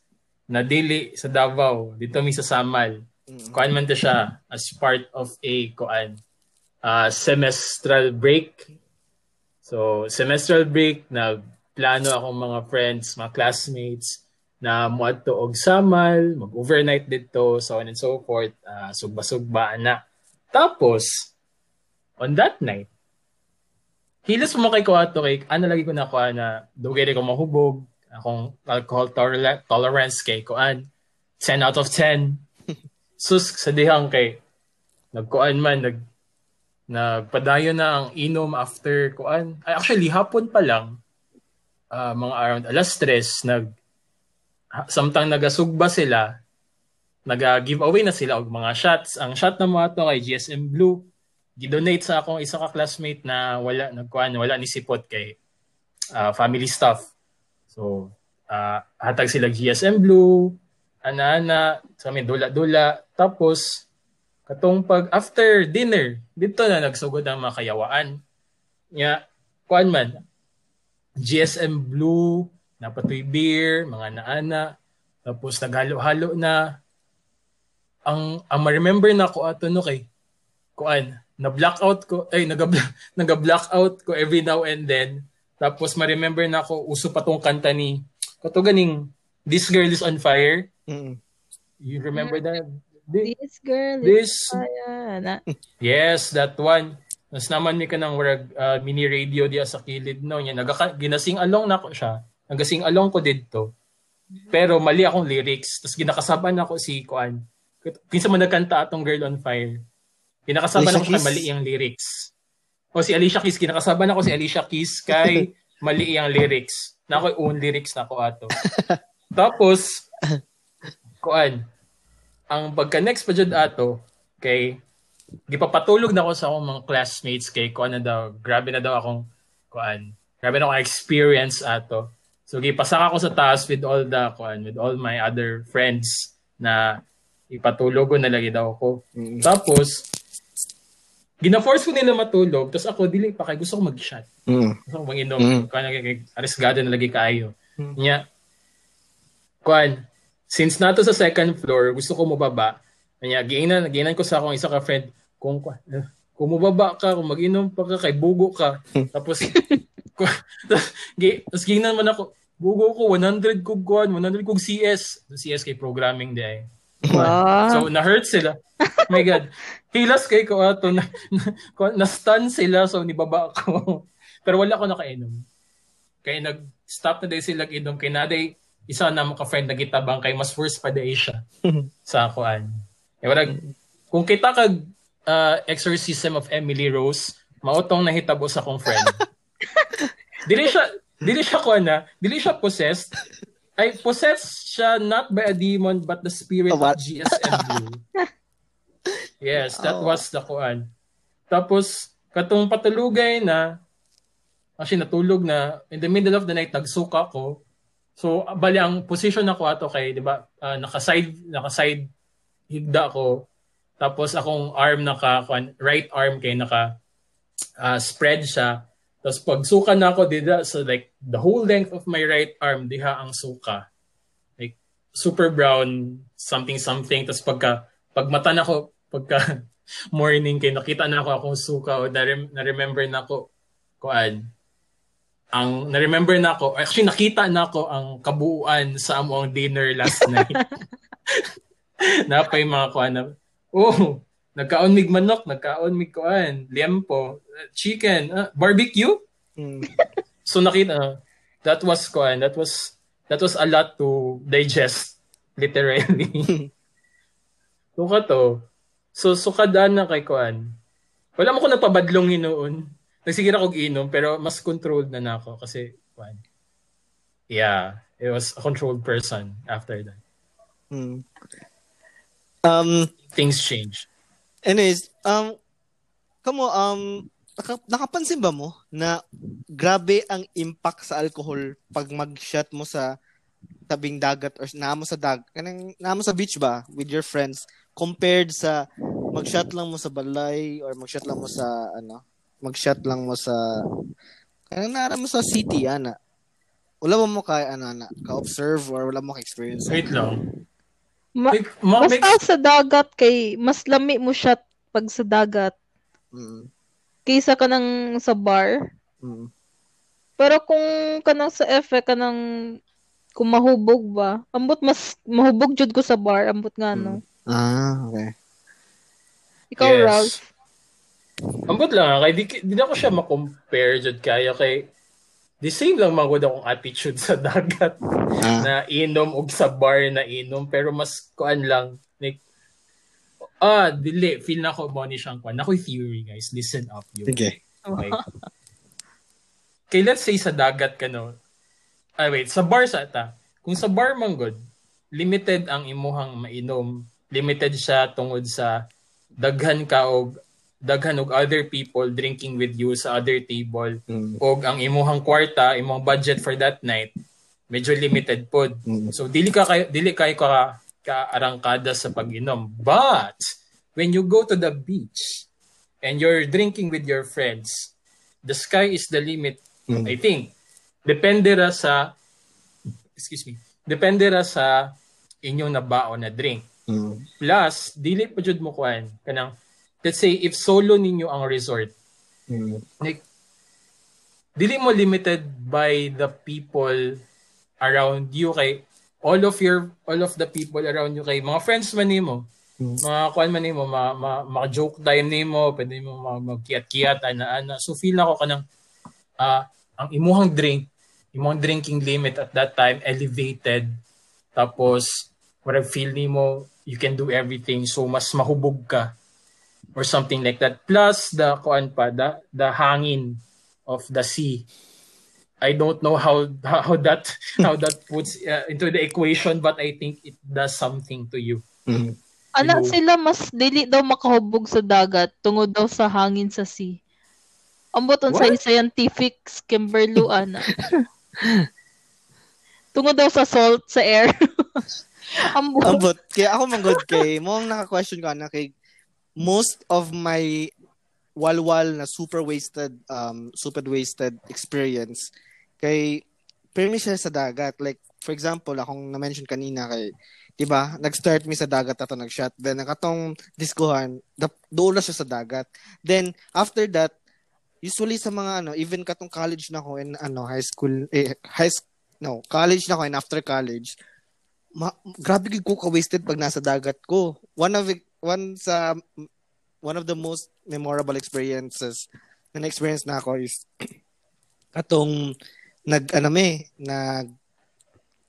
na dili sa Davao, dito mi sa Samal. Mm. Kuan man ta siya as part of a kuan uh, semestral break. So, semestral break na plano akong mga friends, mga classmates na muadto og Samal, mag-overnight dito, so on and so forth, uh, sugba-sugba na. Tapos, on that night, hilas mo kay ko ato kay ano lagi ko nakuha na dugay ko mahubog akong alcohol toler- tolerance kay kuan 10 out of 10 sus sa dihang kay nagkuan man nag nagpadayon na ang inom after kuan ay actually hapon pa lang uh, mga around alas 3 nag samtang nagasugba sila naga-giveaway na sila og mga shots. Ang shot na mo ato kay GSM Blue gidonate sa akong isa ka classmate na wala nagkuan wala ni sipot kay uh, family stuff. So uh, hatag sila GSM Blue, ana-ana, sa amin dula-dula. Tapos katong pag after dinner, dito na nagsugod ang mga kayawaan. Nya kuan man GSM Blue, napatoy beer, mga naana, tapos naghalo-halo na ang ang ma-remember na ko ato no kay kuan na-blackout ko, ay, naga-blackout ko every now and then. Tapos, ma-remember na ako, uso pa tong kanta ni, kato ganing, This Girl is on Fire. Mm. You remember that? This, This girl this, is kaya na. yes, that one. Mas naman mi ka ng warag, uh, mini radio diya sa kilid no niya nagaka, ginasing along na ko siya. Nagasing along ko didto. Pero mali akong lyrics. Tapos ginakasaban ako si Kuan. Kinsa man nagkanta atong Girl on Fire. Kinakasama Alicia ko kay Keys? mali ang lyrics. O si Alicia Keys, kinakasama na ko si Alicia Keys kay mali ang lyrics. Na ako own lyrics na ko ato. Tapos, kuan, ang pagka next pa jud ato, kay gipapatulog na ako sa akong mga classmates kay kuan na daw, grabe na daw akong kuan, grabe na akong experience ato. So gipasaka ako sa taas with all the kuan, with all my other friends na ipatulog ko na lagi daw ako. Mm. Tapos, gina-force ko nila matulog, tapos ako, dili pa kay gusto ko mag-shot. Mm. Gusto ko mag-inom. Mm. Kuan, kay arisgado na lagi kaayo. Mm. Nya, kuan, since nato sa second floor, gusto ko mababa. Nya, giinan, giinan ko sa akong isa ka friend, kung kuan, eh, kung mababa ka, kung mag-inom pa ka, kay bugo ka. Tapos, ku- gi- tapos giinan man ako, bugo ko, 100 kog kuan, 100 kog CS. CS kay programming di ay. Wow. So, na-hurt sila. My God. Hilas kay ko ato. Na, na, na-stun sila, so nibaba ako. Pero wala ko nakainom. Kaya nag-stop na din sila inom. Kaya naday, isa na mga friend na gitabang kay mas worse pa day siya sa akuan. Eh, warag, kung kita kag uh, exorcism of Emily Rose, mautong nahitabo sa akong friend. dili siya, dili siya kuan na, dili siya possessed. Ay, possessed siya not by a demon but the spirit Oh, what? of GSM yes, that Oh. was the kuan. Tapos, katong patulugay na, actually natulog na, in the middle of the night, nagsuka ko. So, bali ang position ako ato kay, di ba, ah, naka-side, naka-side higda ko. Tapos akong arm naka, kuan, right arm kay naka ah, spread siya. Tapos pag suka na ako dida, so like the whole length of my right arm, diha ang suka. Like super brown, something something. Tapos pagka, pag mata na ko, pagka morning kay nakita na ako akong suka o na- na-remember na ako, kuan, ang na-remember na ako, actually nakita na ako ang kabuuan sa among dinner last night. Napay mga kuan na, oh, nagkaon mig manok, nagkaon mig kuan, liempo, chicken, ah, barbecue. Mm. So nakita, that was kuan, that was that was a lot to digest literally. so ka to. So sukadaan na kay kuan. Wala mo ko nagpabadlong noon. Nagsige na kog inom pero mas controlled na nako kasi kuan. Yeah, it was a controlled person after that. Mm. Um, Things change. Anyways, um, kamo, um, naka, nakapansin ba mo na grabe ang impact sa alcohol pag mag-shot mo sa tabing dagat or namo sa dag kanang namo sa beach ba with your friends compared sa mag-shot lang mo sa balay or mag-shot lang mo sa ano mag-shot lang mo sa kanang nara mo sa city ana wala mo mo ka ano ana ka-observe or wala mo ka-experience Wait lang. Ma- Like, ma- Basta makes- sa dagat kay mas lami mo siya pag sa dagat mm. kaysa ka nang sa bar. Mm. Pero kung kanang sa F kanang kung mahubog ba, ambot mas mahubog jud ko sa bar, ambot nga no. ah okay Ikaw Yes. Ralph. Ambot lang, kay di, di na ko siya ma-compare jud kaya kay the same lang man gud akong attitude sa dagat. Ah. Na inom og sa bar na inom. Pero mas kuan lang like ah dili. Feel na ko mo ni siyang kuan. Ako theory guys. Listen up you sige. Okay kay let's say sa dagat ka no? Ah wait. Sa bar sa ta. Kung sa bar man good limited ang imuhang mainom. Limited siya tungod sa daghan ka og daghan og other people drinking with you sa other table mm. og ang imuhang kwarta, imong budget for that night medyo limited pod. Mm. So dili ka kay dili kay ka kaarangkada sa pag-inom. But when you go to the beach and you're drinking with your friends, the sky is the limit. Mm. I think depende ra sa excuse me. Depende ra sa inyong nabaon na drink. Mm. Plus, dili pa jud mo kuan kanang let's say if solo ninyo ang resort, Mm. like dili mo limited by the people around you kay all of your all of the people around you kay mga friends man nimo Mm. mga kuan man nimo ma, ma, ma joke time nimo pwede mo ma- magkiyat-kiyat ana ana so feel na ko kanang ah ang imuhang drink imong drinking limit at that time elevated tapos whatever feel nimo you can do everything so mas mahubog ka or something like that plus the kuan pa the, the hangin of the sea I don't know how how that how that puts uh, into the equation but I think it does something to you Mm. Ana Hello. sila mas dili daw makahubog sa dagat tungod daw sa hangin sa sea. Ambot sa scientific Kimberlu ana. tungod daw sa salt sa air. Ambot. Ambot. Kaya ako man good kay mo ang naka-question ko na kay most of my walwal na super wasted um super wasted experience kay siya sa dagat. Like for example akong na-mention kanina kay 'di ba nag-start mi sa dagat ato nag-shot. Then nakatong diskuhan doon na siya sa dagat. Then after that usually sa mga ano even katong college na ko in ano high school eh high no college na ko and after college ma- grabe gid ko ka-wasted pag nasa dagat ko. One of it- one sa one of the most memorable experiences na na-experience na ako is atong nag ano me, nag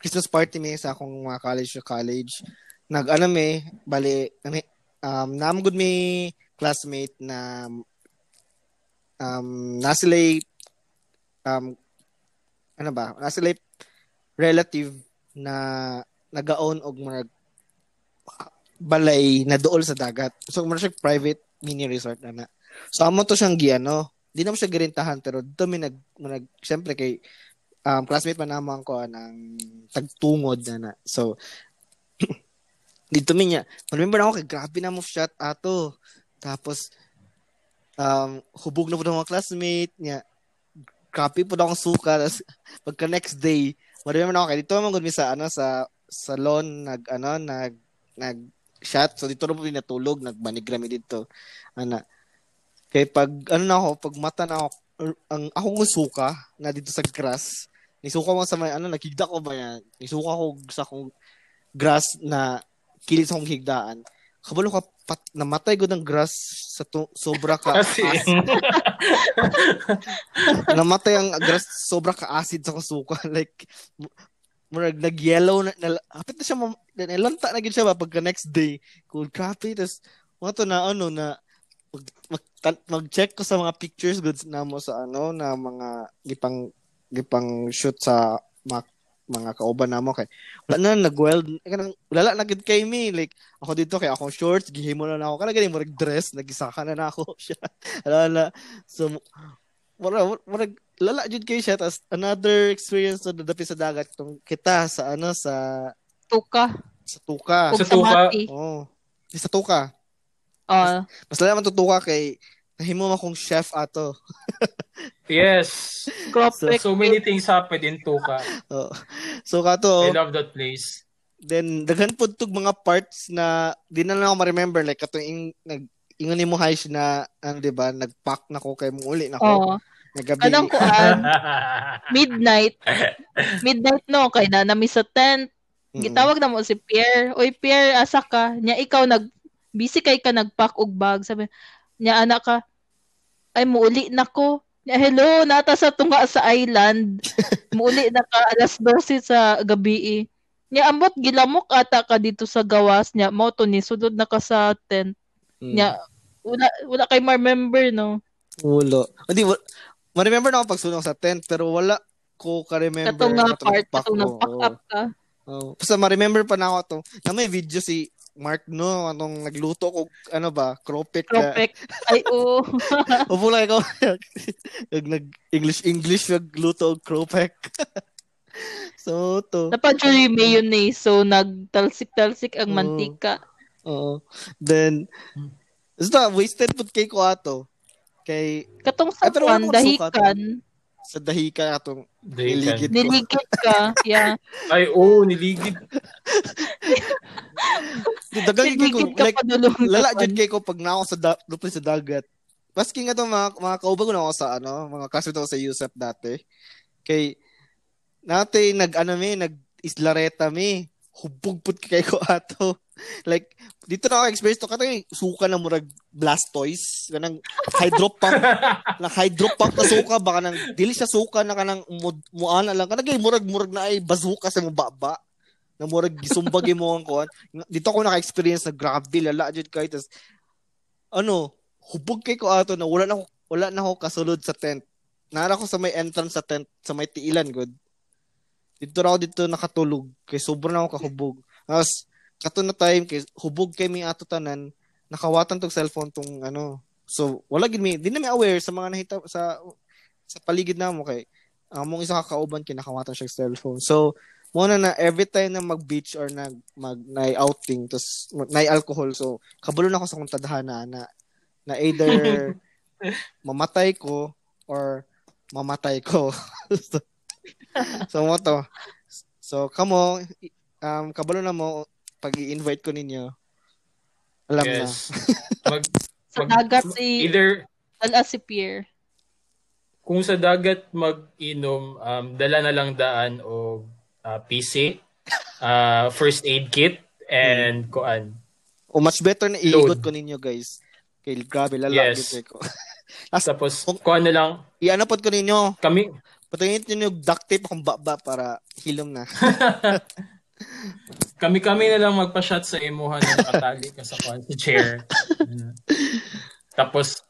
Christmas party me sa akong mga college college. Nag ano me, bali um me classmate na um nasilay um ano ba, nasilay relative na nagaon og mga balay na dool sa dagat. So, muna siya private mini resort na na. So, amo to siyang giano. Di naman siya girintahan, pero dito mi nag, nag siyempre kay um, classmate pa naman ko ng tagtungod na na. So, dito mi niya. Remember na ako kay grabe na mo shot ato. Tapos, um, hubog na po ng mga classmate niya. Grabe po na akong suka. Tapos, pagka next day, Marami na ako kay dito naman sa ano sa salon nag ano nag nag shot. So dito na po natulog. Nagbanig kami dito. Ana. Kay pag ano na ako pag mata na ako er, ang akong suka na dito sa grass nisuka mo sa may ano nakigda ko ba yan? Nisuka ko sa akong grass na kilid sa akong higdaan. Kabalo ka pat, namatay ko ng grass sa to, sobra ka kasi namatay ang grass sobra ka acid sa kasuka like murag nag-yellow na, na hapit na siya mam, nalanta na gid siya ba pagka next day? Cool crappy tas mga to na ano na mag, mag, mag-check ko sa mga pictures goods na mo sa ano na mga gipang gipang shoot sa mga mga kauban namo kay wala na nag-weld kanang wala na gid kay me like ako dito kay akong shorts gihimo na, na ako kana gani mo dress nagisaka na na ako siya wala na. So mura mura lala jud kay siya tas another experience na dadapi sa dagat tong kita sa ano sa Tuka. sa tuka. Ug Sa sa tuka. Oh. Sa tuka. Ah, Mas lala man tutuka kay nahimo man kong chef ato. Yes. Cropek. So many things happened in Tuka. Oh. So kato I love that place. then daghan pud tug mga parts na di na lang ako ma-remember like kato ing nag ingon ni mo Haish na ang 'di ba nagpack na ko kay muli na ko. Oo. Nagabi. Kanang kuan, midnight. Midnight no, kay na nami sa tent. Gitawag na mo si Pierre. Oy Pierre, asa ka? Nya ikaw nag busy kay ka nagpack og bag. Sabi nya anak ka. Ay muuli na ko. Nya hello, nata sa tunga sa island. muuli na ka alas 12 sa gabi. Nya ambot gilamok ata ka dito sa gawas nya mo to ni sudod na ka sa tent. Mm. Nya wala wala kay ma-remember no. Ulo. Hindi, wa- ma-remember na ako pagsunod sa tent, pero wala ko ka-remember. Katong nga katong part, katong nag-pack up ka. Oo. Basta ma-remember pa na ako to. Na may video si Mark no, anong nagluto ko, ano ba, cropek. na- Perfect. Ay, oo. Upo lang ikaw. nag, nag English English nagluto og cropek. so to. Napadjuri mayonnaise, so nagtalsik-talsik ang Oo. mantika. Oo. Then Basta wasted pud kay ko ato. Kay Katong sa masukat. dahikan, sa dahikan atong They Niligid. niligid ka. Yeah. Ay, oo, niligid. dagang kay ko like lala jud kay ko pag naako sa da, dupli sa dagat. Maski nga to mga mga kauban ko na ako sa ano, mga classmate ko sa USEP dati. Kay nate nag ano mi, nag islareta mi. Hubog pud kay ko ato. Like dito na ako experience to. Katong suka na murag Blastoise, kanang hydro pump, na hydro pump na suka. Baka nang dili siya suka na kanang mu- muana lang. Kanang murag murag na ay bazooka sa mo baba. Na murag gisumbag mo ang kuan dito ako naka-experience na grabe lala jud kay. Tas ano hubog kay ko ato na wala na ako wala na ako kasulod sa tent. Nara ko sa may entrance sa tent sa may tiilan good dito raw dito nakatulog. Kay sobrang ako kahubog. Tapos kato na time kay hubog kay mi ato tanan nakawatan tong cellphone tong ano. So wala gid mi di na mi aware sa mga nahita sa sa paligid namo kay among isa ka kauban kinakawatan siya sa cellphone. So mo na na every time na mag-beach or nag mag na outing tos na alcohol so kabalo na ako sa kung tadhana na na either mamatay ko or mamatay ko. So, so mo to. So kamo um kabalo na mo pag i-invite ko ninyo. Alam na. Yes. Mag, Sa mag- dagat si either Ala si Pierre. kung sa dagat mag-inom, um, dala na lang daan o uh, PC, uh, first aid kit, and kuan. o much better na iikot ko ninyo guys. Kay grabe lala Yes. ko. Tapos, kuan na lang, i-ano pod ko ninyo. Kami, Patungin ninyo yung duct tape akong baba para hilom na. kami-kami na lang magpa-shot sa imuhan na nakatali ka sa kuan, sa chair. Tapos,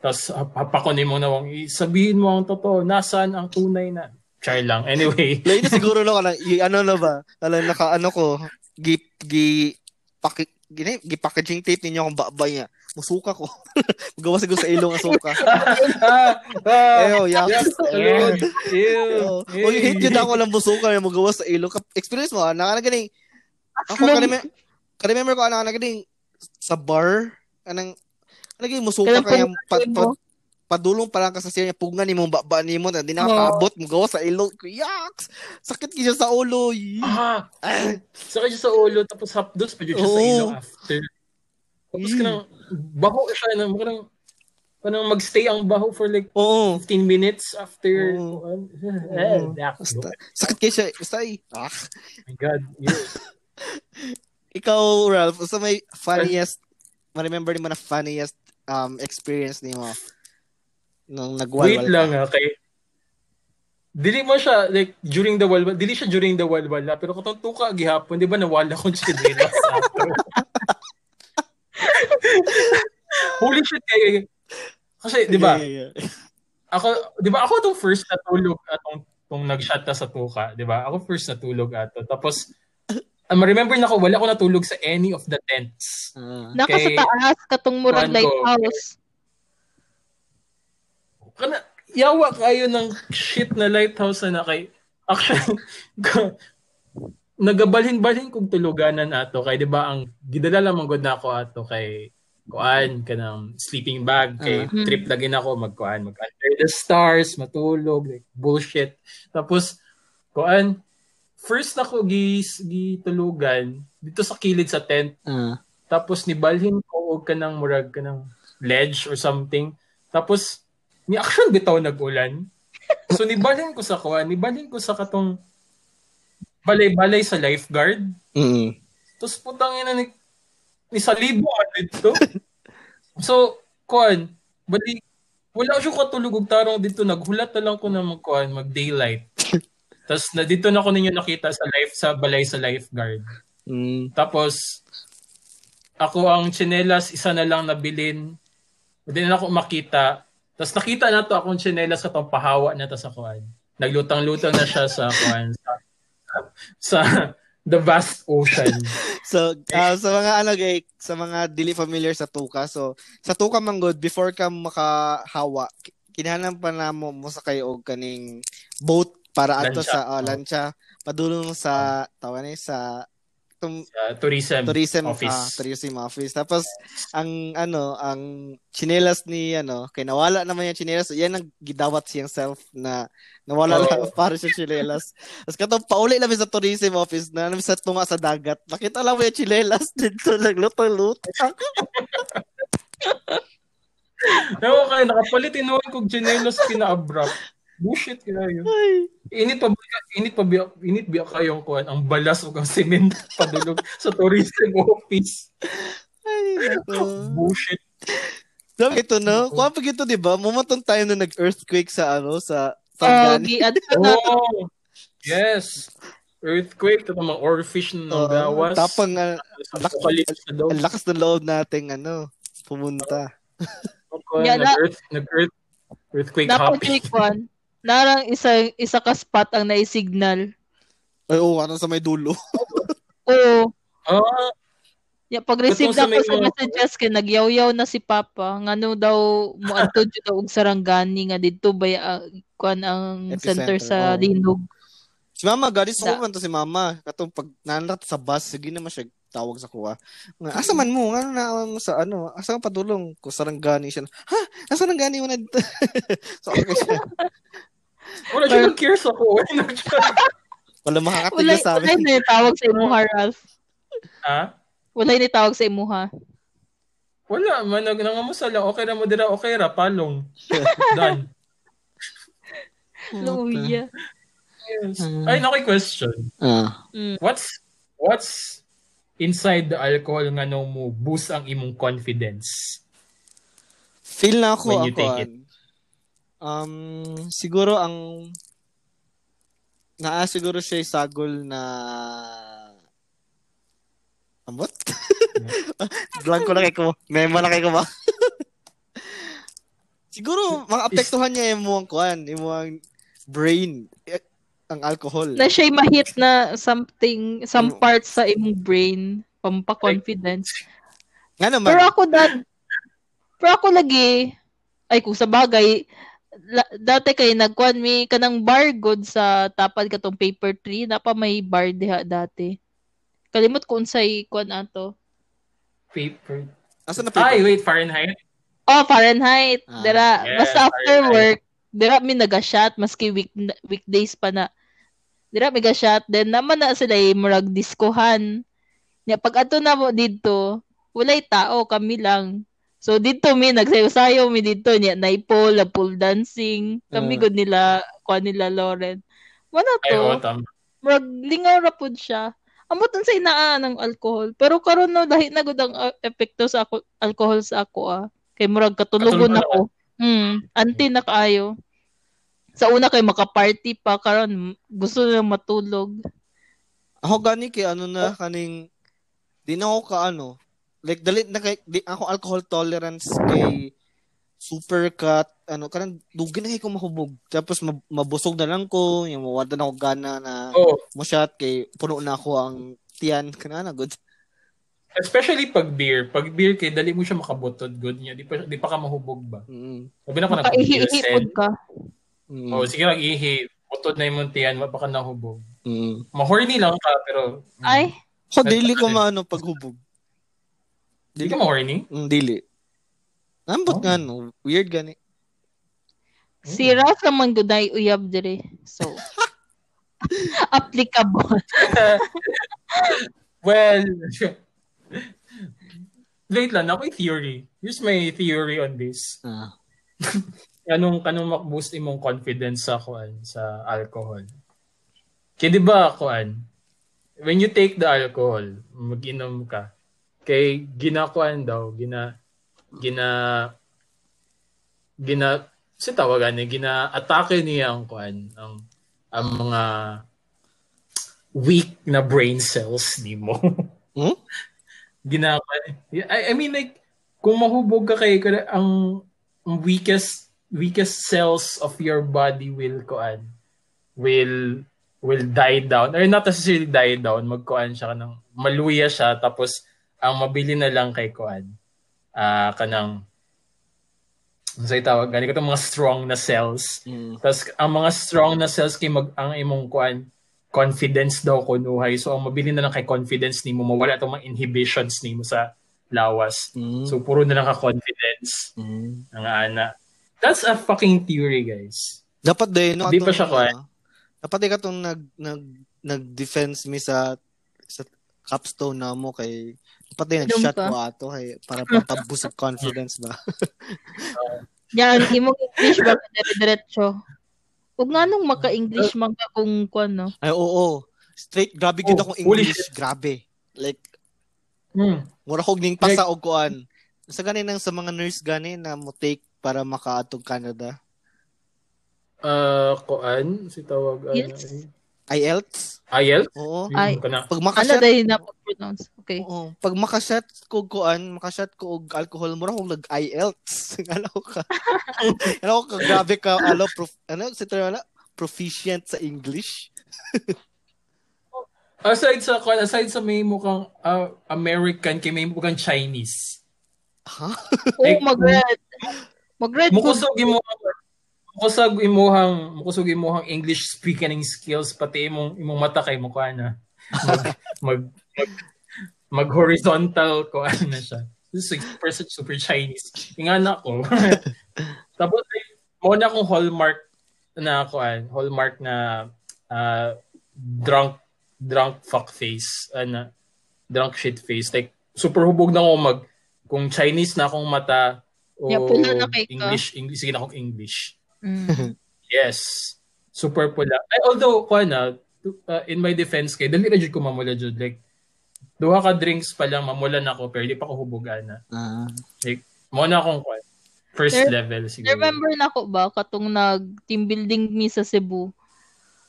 tapos hapakunin mo na wang sabihin mo ang totoo, nasaan ang tunay na. Char lang. Anyway, Lain na siguro i- ano na ba? Alam naka ano ko gi gi paki, gini, gi packaging tape ninyo akong babay nga. Musuka ko. Magawa siguro sa ilong ang suka. ah, ah, Ayo, yak. Ew, ew, Oh, oh, hate yun ako lang musuka na magawa sa ilong. Experience mo, ah, naka na ganing ako kanime kanimember ko ana na ganing sa bar anang naging musuka Kailan kaya pa, mo? Pa, padulong pa lang ka sa siya pugna ni mong baba ni mo na di mo gawa sa ilong yaks sakit kisya sa ulo. Ah, sakit siya sa ulo, tapos hapdos pa siya sa ilong after. Tapos Mm. ka nang, baho siya na, parang, parang magstay ang baho for like oo 15 minutes after. Oo. Eh, Basta, sakit kayo siya. Basta ay, ah. my God. Yeah. Ikaw, Ralph, sa may funniest, ma-remember ni mo na funniest um, experience ni mo nung nagwalwal Wait lang ha, kay Dili mo siya, like, during the walwal, dili siya during the walwal na, pero katong tuka gihapon, di ba nawala kong chinelas ato. Holy shit, kay, kasi, di ba, Yeah, yeah, yeah. ako, di ba, ako tong first natulog atong tong nag-shot na sa tuka, di ba? Ako first natulog ato. Tapos, um, remember na ko, wala ako natulog sa any of the tents. Ah. Naka sa taas, katong murag ko. lighthouse. Kana, yawa kayo ng shit na lighthouse na kay actually nagabalhin-balhin kong tuluganan ato kay 'di ba ang gidala lamang gud nako ato kay kuan kanang sleeping bag kay Uh-huh. trip lagi na ako magkuan mag under the stars matulog like bullshit tapos kuan first nako gi gitulugan dito sa kilid sa tent Ah. tapos nibalhin ko og kanang murag kanang ledge or something tapos ni action bitaw nag-ulan so nibalhin ko sa kuan nibalhin ko sa katong balay-balay sa lifeguard Mm. tapos putang ina ni, ni sa libo ano dito. so, kuan, bali, wala siya katulog og tarong dito. Naghulat na lang ko na magkuan, mag-daylight. tapos na dito na ko ninyo nakita sa life sa balay sa lifeguard. Mm. Tapos, ako ang chinelas, isa na lang nabilin. Hindi na ako makita. Tapos nakita na to akong chinelas sa pahawa na to sa kuan. Naglutang-lutang na siya sa kuan. Sa, sa the vast ocean. So, ah, sa mga ano gay, sa mga dili familiar sa tuka. So, sa tuka manggod before ka makahawa, ki- kinahanglan pa na mo mo sa kayo og kaning boat para ato sa oh, Oh. lancha padulong sa tawa ni sa tum, Sa tourism, tourism office. ah, tourism office. Tapos ang ano, ang chinelas ni ano, kay nawala naman yung chinelas. Yan ang gidawat siyang self na nawala Oo. lang para sa chinelas. Tapos katong pauli namin sa tourism office na namin sa tunga sa dagat. Nakita lang mo yung chinelas dito naglutang-lutang. Ewan kayo, nakapalit inuwan kong chinelas kina-abrupt. Bullshit kayo. Ay. Init pa ba, init pa ba, init ba kayong kuhan, ang balas o ang cement padulog sa tourism office. Ay, nako. Bullshit. Sabi ito no, kung pag ito 'di ba, mumatong tayo na nag-earthquake sa ano sa Oh, ko na Oh, yes. Earthquake, ito mga oarfish na Oo, nanggawas. tapang uh, na daw. ang lakas ng loob nating ano pumunta. Yan na- Nag-earth, nag-earth, earthquake happy. Narang isa isa ka spot ang nai-signal. Ay, oh, ano sa may dulo. Oo. Ah, Ya pag-receive Katong sa na ko may sa mga- messages kay nagyaw-yaw na si Papa. Ngano daw mo adto jud daw og sarangani nga didto ba uh, kwan ang Epicenter, center sa oo. Linog. Si Mama, ko man to si Mama. Katong pag nanat sa bus, sige naman siya tawag sa kuha. Nga, asa man mo? Nga na mo sa ano? Asa ka padulong? Ko sarangani siya. Ha? Asa sarangani mo na dito? so, okay siya. Wala siya nag-cares ako. Wala. Wala Wala makakatigil sa wala amin. ni tawag sa imuha Ralph. Ha? Wala ni tawag sa imuha. Wala, man, nangamusta lang. Okay na mo dira, okay ra, palong. Done. Luya. Yes. Ay, okay question. Ah. What's what's inside the alcohol nga no mo boost ang imong confidence? Feel na ako When you ako. take it. Um, siguro ang naa siguro siya yung sagol na Ambot? Blank ko na kay ko. Memo na kay ko ba? siguro, mga apektuhan niya yung mga kuan, yung brain, eh, ang alcohol. Na siya'y mahit na something, some parts sa imong brain, pampa-confidence. Nga naman, Pero ako dad, pero ako lagi, ay kung sa bagay, la- dati kay nagkuan mi kanang bar good sa tapad katong paper tree na pa may bar diha dati. Kalimot ko unsay kuan ato. Paper. asa na Ay, paper? wait, Fahrenheit? Oh, Fahrenheit. Ah, dira, yes, basta after Fahrenheit. work, dira mi naga-shot maski week weekdays pa na. Dira mi ga-shot then naman na sila eh, murag diskohan. Nya pag ato na mo dito, walay tao kami lang. So dito mi nagsayo-sayo mi dito niya naipol, na pool dancing. Kami Ah. gud nila kuan nila Lauren. Wala Ay, to. tama. murag lingaw ra pud siya. Amot sa inaa ng alcohol. Pero karon no dahil na gud ang uh, epekto sa ako, alcohol sa ako ah. Kay murag Katulugon ako. Hmm, anti na kaayo. Sa una kay maka-party pa karon gusto na matulog. Ako gani kay ano na kaning di na ako ka ano like dali na kay di ako alcohol tolerance kay super cut ano kanang dugin na kay ko mahubog tapos mab- mabusog na lang ko yung mawala na ako gana na Oh, mo shot kay puno na ako ang tiyan kana na good especially pag beer. Pag beer kay dali mo siya makabutod good niya. Di pa di pa ka mahubog ba? mm Sabi na ko na pud ka. Mm. O sige lang ihi, utod na yung muntian, baka nahubog. Mm. Mahorny lang ka, pero Ay, So, dili ko maano paghubog. Hindi ka mahorny. Mm, dili. Ambot Oh. nga no. Weird gani. si Ras naman guday uyab dire. So, applicable. Well, wait lang, ako yung theory. Here's my theory on this. Ah. Anong, anong makboost imong confidence sa kuan sa alcohol? Kaya di ba kuan, when you take the alcohol, mag-inom ka, kay ginakuan daw, gina, gina, gina, si tawagan niya, gina-atake niya ang kuan, ang, ang mga weak na brain cells ni mo. Hmm? Gina, I, I mean like, kung mahubog ka kay, ang, ang weakest, weakest cells of your body will kuan, will will die down or not necessarily die down magkuan siya kanang maluya siya tapos ang mabili na lang kay kuan ah kanang ano sa tawag gani katong mga strong na cells Mm. tapos ang mga strong na cells kay mag ang imong kuan confidence daw kunuhay so ang mabili na lang kay confidence nimo mawala tong mga inhibitions nimo sa lawas Mm. so puro na lang ka confidence Mm. ang ana that's a fucking theory guys Dapat din no. Di pa siya kuha. ah, Dapat di ka tong nag nag nag-defense mi sa sa capstone na mo kay Inom nag-shot ka? mo ato kay para patabus sa confidence ba. Yan, imong English ba dire-diretso? Ug nganong maka-English man ka kung kuan no? Ay oo. Straight grabe gyud Oh, akong holy English, grabe. Like hmm. mura kog ning pasa og kuan. Sa gani nang sa mga nurse gani na mo take para makaatog Canada. Uh, kuan, si tawag, Yes. IELTS? IELTS? Oo. Ay. Ka na. Pag Ano makashot, dahil na pronounce? Okay. oo. Pag makashot ko kuan, makashot ko og alcohol, mura kog nag IELTS. Ano ka? ano ka grabe ka alo prof, ano si wala proficient sa English. Aside sa, kuan, aside sa may mukhang ah, American, kay may mukhang Chinese. Ha? Oh, Like, mag-red. Mag-red. Mukusog imo mukusog imuhang mukusog imuhang English speaking skills pati imong imong mata kay mo na mag mag mag, mag horizontal ko na siya. This is super super Chinese. Ingana ko. Tapos mo na akong hallmark na kuan, hallmark na ah, drunk drunk fuck face, ano, drunk shit face. Like super hubog na ako mag kung Chinese na akong mata o Yeah, na. English, English, sige na akong English. Mm. Yes. Super pula. Ay, although, kuha na, to- uh, in my defense kay, dali na jud ko mamula jud. Like, duha ka drinks pa lang, mamula na ako, pero di pa ko hubugan na. Ah. Like, mo na akong kuha. First There- level siguro. Remember na ko ba katong nag team building mi sa Cebu.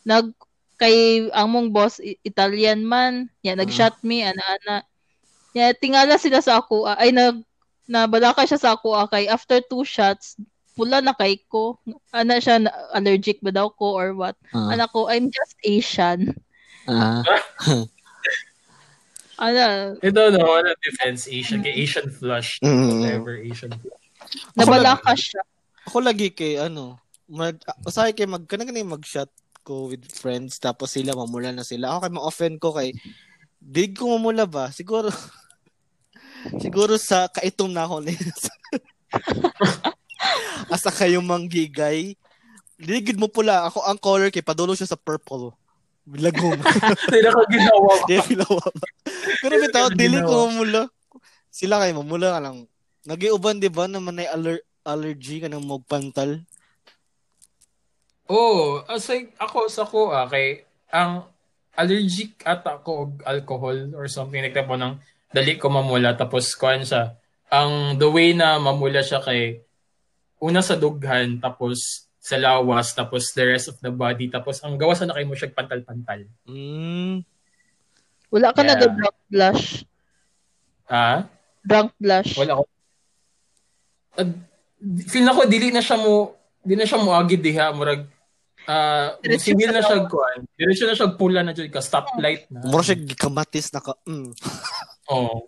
Nag kay ang mong boss Italian man, ya nag-shot me ana ana. Ya tingala sila sa ako ah, ay nag nabalaka siya sa ako ah, kay after two shots pula na kay ko. Ana siya na- allergic ba daw ko or what. Ah. Ana ko I'm just Asian. Ah. Ana Ito no, wala defense Asian, kay Asian flush. Mm. Whatever, Asian flush. nabalaka siya. Ako lagi kay ano, mag usahay kay mag kanang kanang mag-shot ko with friends tapos sila mamula na sila. Ako kay ma-offend ko kay dig ko mamula ba? Siguro siguro sa kaitom na ako ni Asa kayo manggigay. Ligid mo pula. Ako ang color kay padulo siya sa purple. Lagom. Na ko ginawa filawa ba? Pero bitaw, dili ginawa? ko mamula. Sila kay mamula ka lang. Nagiuban di ba naman ay aller- allergy ka ng magpantal? Oo, oh, aside ako sa ko ah, kay ang allergic ata ako og alcohol or something like that po nang dali ko mamula tapos kuan siya. Ang the way na mamula siya kay una sa dughan tapos sa lawas tapos the rest of the body tapos ang gawas na kay mo siya pantal-pantal. Mm. Wala ka Yeah. na drunk blush. Ah, Drunk blush. wala ko. Uh, feel na ko dili na siya mo di na siya mo agi diha murag ah Diretso civil sa na siya kuan. Diretso na siya pula na jud ka stoplight na. Mura siya gikamatis na ka. Mm. Oh.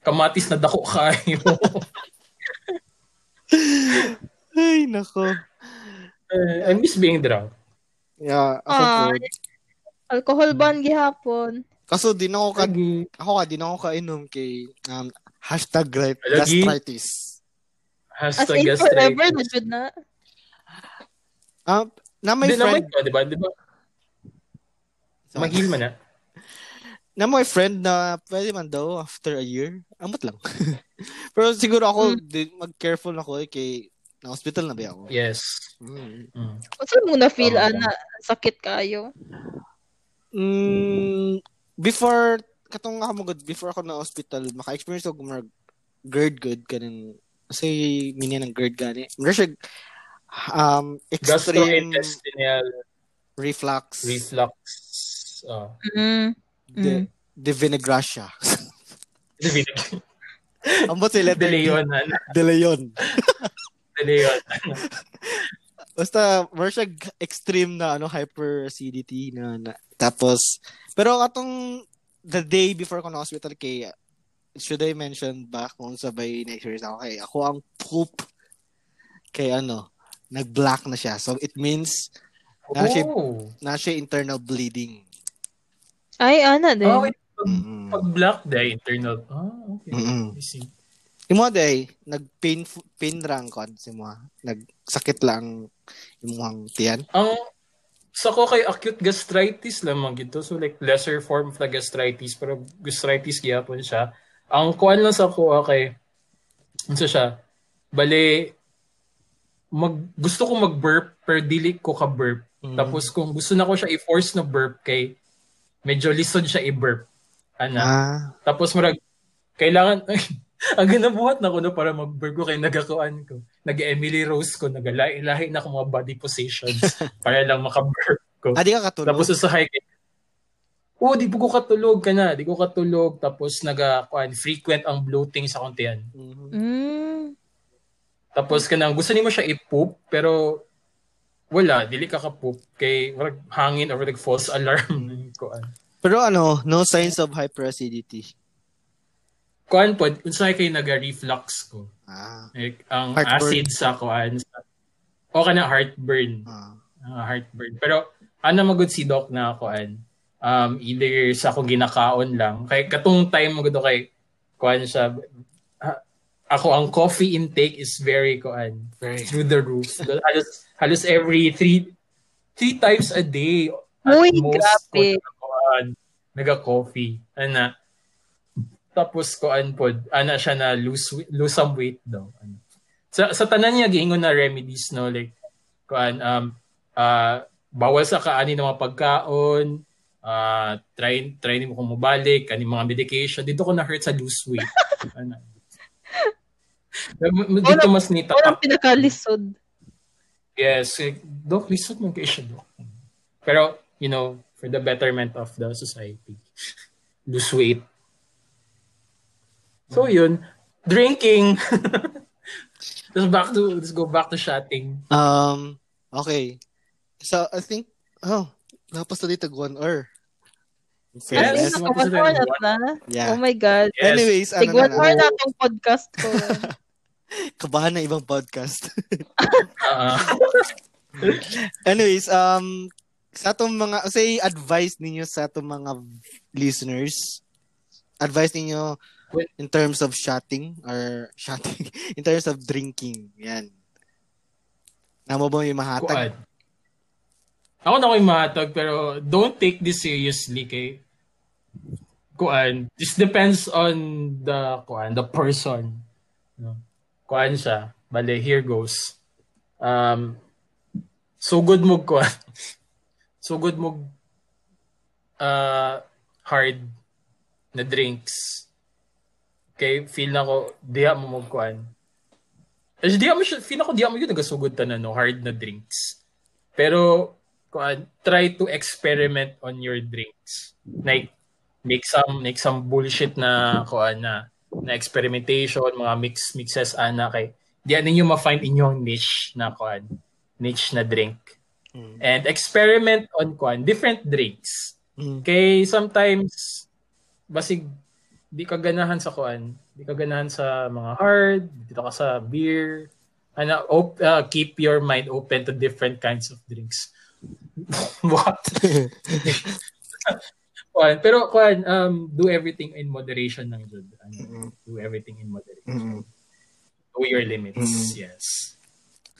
Kamatis na dako kayo. Ay, nako. Uh, I miss being drunk. Yeah, ako Ah, po. Alcohol ban gihapon. Kaso di na ako ka, Lagi. ako ka, di na ako kainom kay um, hashtag Lagi? gastritis. As Hashtag in forever na gastritis. jud na. Um, na may Di friend, ko, di ba? Di ba? Mahil man na. na may friend na pwede man daw after a year. Amot lang. Pero siguro ako, di, mag-careful ako eh, kay na hospital na ba ako? Yes. Mm. Mm. Unsa mo na feel Oo. ana sakit kayo? Mm, before, katong ako magod, before ako na hospital, maka-experience ako mag GERD good kanin kasi minya ng GERD gani. Meron siya um, extreme Gastrointestinal reflux, reflux. Uh, Mm. de, de vinagracia. De Ambot si letter D. Leon. De Leon. De Leon. Basta, meron siya extreme na ano, hyperacidity na, na tapos, pero atong the day before ko na hospital kay should I mention ba kung sabay na-experience ako kay ako ang poop kay ano nag-black na siya so it means na siya, Oh. na siya internal bleeding Ay ana din. Oh, wait. Pag, mm pag black day, internal. Ah, okay. Mm-mm. I see. Yung mga day, nag-pain, pain rang kon si mo. Nagsakit lang yung mga tiyan. Ang sa ko kay acute gastritis lamang gito. So like lesser form of gastritis pero gastritis gyapon siya. Ang kuan lang sa ko kay unsa siya? Bale mag gusto ko mag-burp pero dili ko ka burp. Mm. Tapos kung gusto na ko siya i-force na burp kay medyo lisod siya i-burp. Ana. Ah. Tapos marag kailangan ang ginabuhat na ko no para mag-burp ko kay nagakuan ko. Nag-Emily Rose ko, nagalahi-lahi na ko mga body positions para lang maka-burp ko. Ah, di ka katulog? Tapos sa hike, Oo, di ko katulog ka na. Di ko katulog. Tapos naga, kuan, frequent ang bloating sa kontian. Mhm. Mm. Tapos kanang gusto nimo siya i-poop, pero wala, dili ka ka-poop. Kay hangin or like false alarm. kuan. Pero ano, no signs of hyperacidity. Kuan po, unsay kay naga-reflux ko. Ah. Like, ang Heartburn. acid sa kuan. Sa, o ka na heartburn. ah. Ah, heartburn. Pero ano magud si doc na kuan. Um either sa akong ginakaon lang. Kay katong time magud kay kuan siya ako ang coffee intake is very kuan Very. through the roof. halos halos every three three times a day at Uy, most grabe. ko kuan naga coffee. Ana tapos kuan pod ana siya na lose lose some weight daw. Ano. Sa sa tanan niya giingon na remedies no like kuan um ah bawal sa kaani ng mga pagkaon ah try try nimo kung mobalik kani mga medication dito ko na hurt sa lose weight ano dito mas nita Walang pinakalisod. yes eh, doc lisod man kayo siya pero you know for the betterment of the society lose weight so yun drinking let's back to let's go back to shotting Um, okay. So, I think, oh, napos na dito one hour. Yes. Yes, one hour na. Yeah. Oh my God. Yes. Anyways, ano na one hour na itong podcast ko. kabahan na ibang podcast. Ah, Anyways, um, sa atong mga, say, advice ninyo sa atong mga listeners, advice ninyo in terms of shotting or shotting, in terms of drinking. Yan. Namo ba yung mahatag? kuan. Ako na ko'y mahatag pero don't take this seriously kay kuan. This depends on the kuan, the person. No? Kuan siya. Bale, here goes. Um, so good mo kuan. so good mo uh, hard na drinks. Kay feel na ko diha mo mo kuan. Kasi di mo feel ako di mo yun nagasugod tanan no, hard na drinks. Pero, kuan, try to experiment on your drinks. Like, make some, make some bullshit na, kuan, na, na experimentation, mga mix, mixes, ana, kay, di ninyo ma-find inyong niche na, kuan, niche na drink. Mm. And experiment on, kuan, different drinks. Mm. Kay sometimes basig di ka ganahan sa kuan, di ka ganahan sa mga hard, dito ka sa beer ano, op- uh, keep your mind open to different kinds of drinks. What? Kuan, pero kuan, um, do everything in moderation lang jud. Ano, do everything in moderation. Mm-mm. Know your limits. Mm. Yes.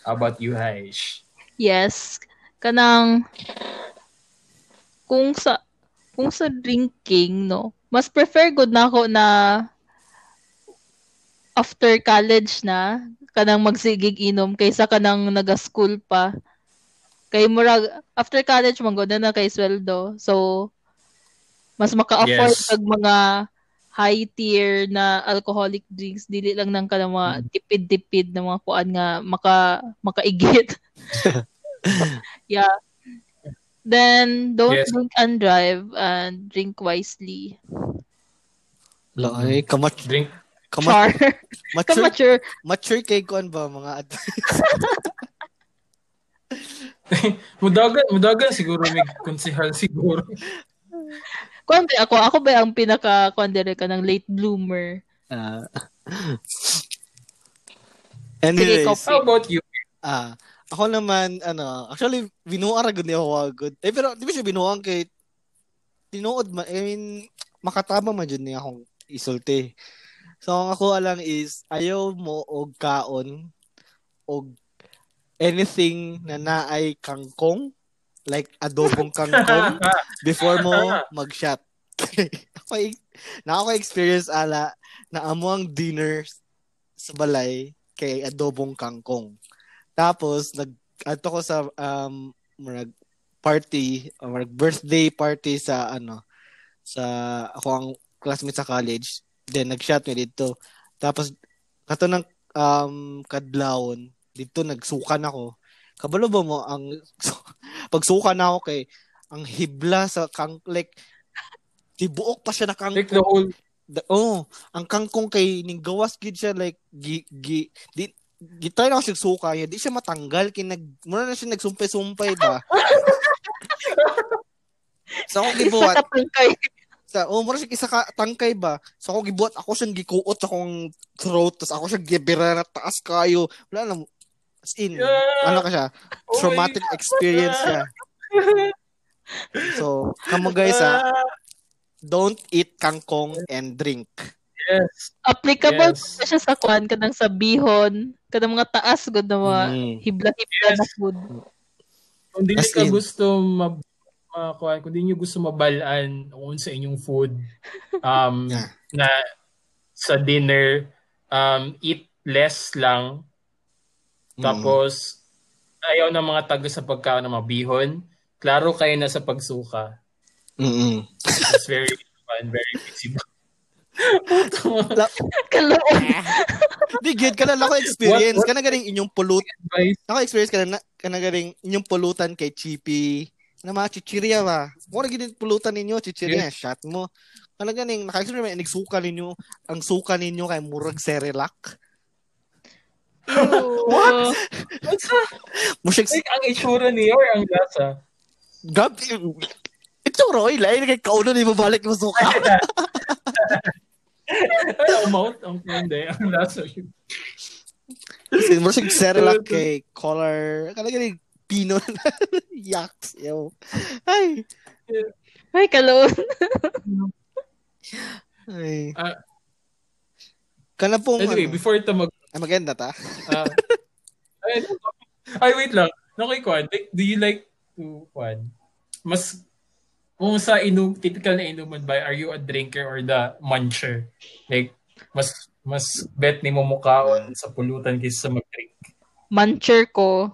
How about you, Haish? Yes. Kanang kung sa kung sa drinking, no, mas prefer good na ako na after college na kanang magsigig inom kaysa kanang naga-school pa. Kay murag after college man gud na kay sweldo. So mas maka-afford Yes. kag mga high tier na alcoholic drinks dili lang nang kanang mga tipid-tipid na mga kuan nga maka makaigit. yeah. Then don't Yes. drink and drive and drink wisely. Lay, kamat Drink. kamat Char. mature, Kamature. mature kay kuan ba mga advice. Mudagan, mudagan siguro may konsehal siguro. Kuan ba ako? Ako ba ang pinaka kuan ka ng late bloomer? Sige, anyways. How about you? ah, ako naman ano, actually binuara gud ni ako good. Eh pero di ba siya binuang kay tinuod man, I mean makatama man jud ni akong isulti. So ang ako lang is ayaw mo og kaon og anything na naay kangkong like adobong kangkong before mo mag-shot. na ako experience ala na amo ang dinner sa balay kay adobong kangkong. Tapos nag ato ko sa um murag party or murag birthday party sa ano sa ako ang classmate sa college. Then nag-shot mi dito. Tapos kato ng um kadlawon dito nagsukan ako. Kabalo ba mo ang pagsukan ako kay ang hibla sa kang like tibuok pa siya na kang Like the whole The, oh, ang kangkong kay ning gawas gid siya like gi, gi di gitay na siya suka niya, di siya matanggal kay nag mura na siya nagsumpay-sumpay ba. so ako gibuhat sa oh mura siya isa ka tangkay ba. So ako gibuhat ako siyang gikuot sa akong throat tas ako siya gibira na taas kayo. Wala na as in Yeah. ano ka siya Oh traumatic experience siya. So, kamo guys ah, don't eat kangkong and drink. Yes. Applicable Yes. pa siya sa kuan kanang sa bihon, kanang mga taas gud na mga Mm. hibla-hibla na Yes. food. Kung di ka gusto mab makakuha, kung di nyo gusto mabalaan kung sa inyong food um Yeah. na sa dinner um eat less lang Mm. tapos ayaw ng mga taga sa pagkaon na mabihon klaro kayo na sa pagsuka Mm-mm. it's very fun very visible Kaloon. Di good ka na ako experience What- ka na galing inyong pulut advice. Ako experience ka na ka na galing inyong pulutan kay Chippy. Na mga chichirya ba? Mo na gid pulutan ninyo chichirya shot mo. Kana ganing naka-experience may nagsuka ninyo ang suka ninyo kay murag Cerelac What? what's that? like ang itsura niya or ang lasa. Gab ito Roy lain kay kauno ni mo balik mo suka. Ay amount ang hindi. Ang lasa yun. Kasi mo siya Cerelac kay color. Kana ganing pino yaks. Yo ay. Ay, kaloon. ay. Ah. kana pong anyway ano, before ito mag ay, maganda ta. Ah. ay, ay, wait lang. Okay, Kwan. Like, do you like to, Kwan, mas, kung sa inum, typical na inuman ba, are you a drinker or the muncher? Like, mas, mas bet ni mo mukhaon sa pulutan kaysa sa mag-drink. Muncher ko.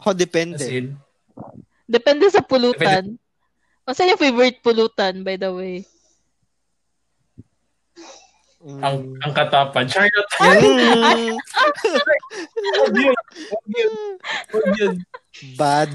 ho As depende in, Depende sa pulutan. Ano sa yung favorite pulutan, by the way? ang, ang katapan. Charlotte, Mm, wag yun. Wag yun. Wag yun. bad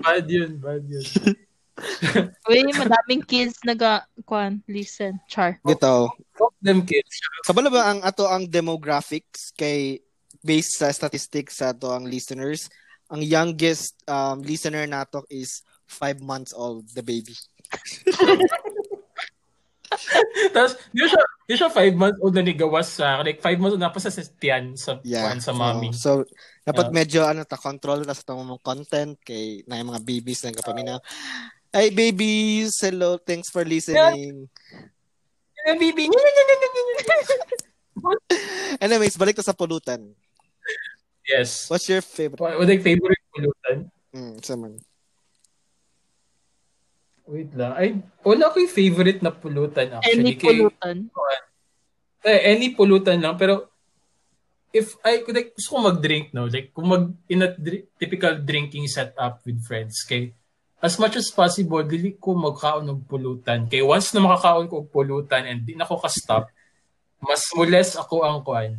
Bad yun. Bad yun. Uy, madaming kids naga, kuan, listen, char. Gito. Fuck them kids. Kabalo ba ang ato ang demographics kay based sa statistics sa ato ang listeners? Ang youngest um, listener nato is five months old, the baby. Tapos, di siya, di siya five months old na nigawas sa, like five months old na pa sa tiyan sa, Yeah. sa mommy. oo. so, dapat Yeah. medyo ano ta control tas itong mong content kay na yung mga babies na kapamina. Hey babies, hello, thanks for listening. Eh, baby. Anyways, balik to sa pulutan. Yes. What's your favorite? What, what like favorite pulutan? Hmm, saman. Wait lang. Ay, wala ko yung favorite na pulutan actually. Any Kay- pulutan. eh, any pulutan lang. Pero, if I, like, gusto ko mag-drink, no? Like, kung mag, in a dri- typical drinking setup with friends, kay, as much as possible, dili ko magkaon ng pulutan. Kay once na makakaon ko og pulutan and di na ako ka-stop, mas mules ako ang kuan.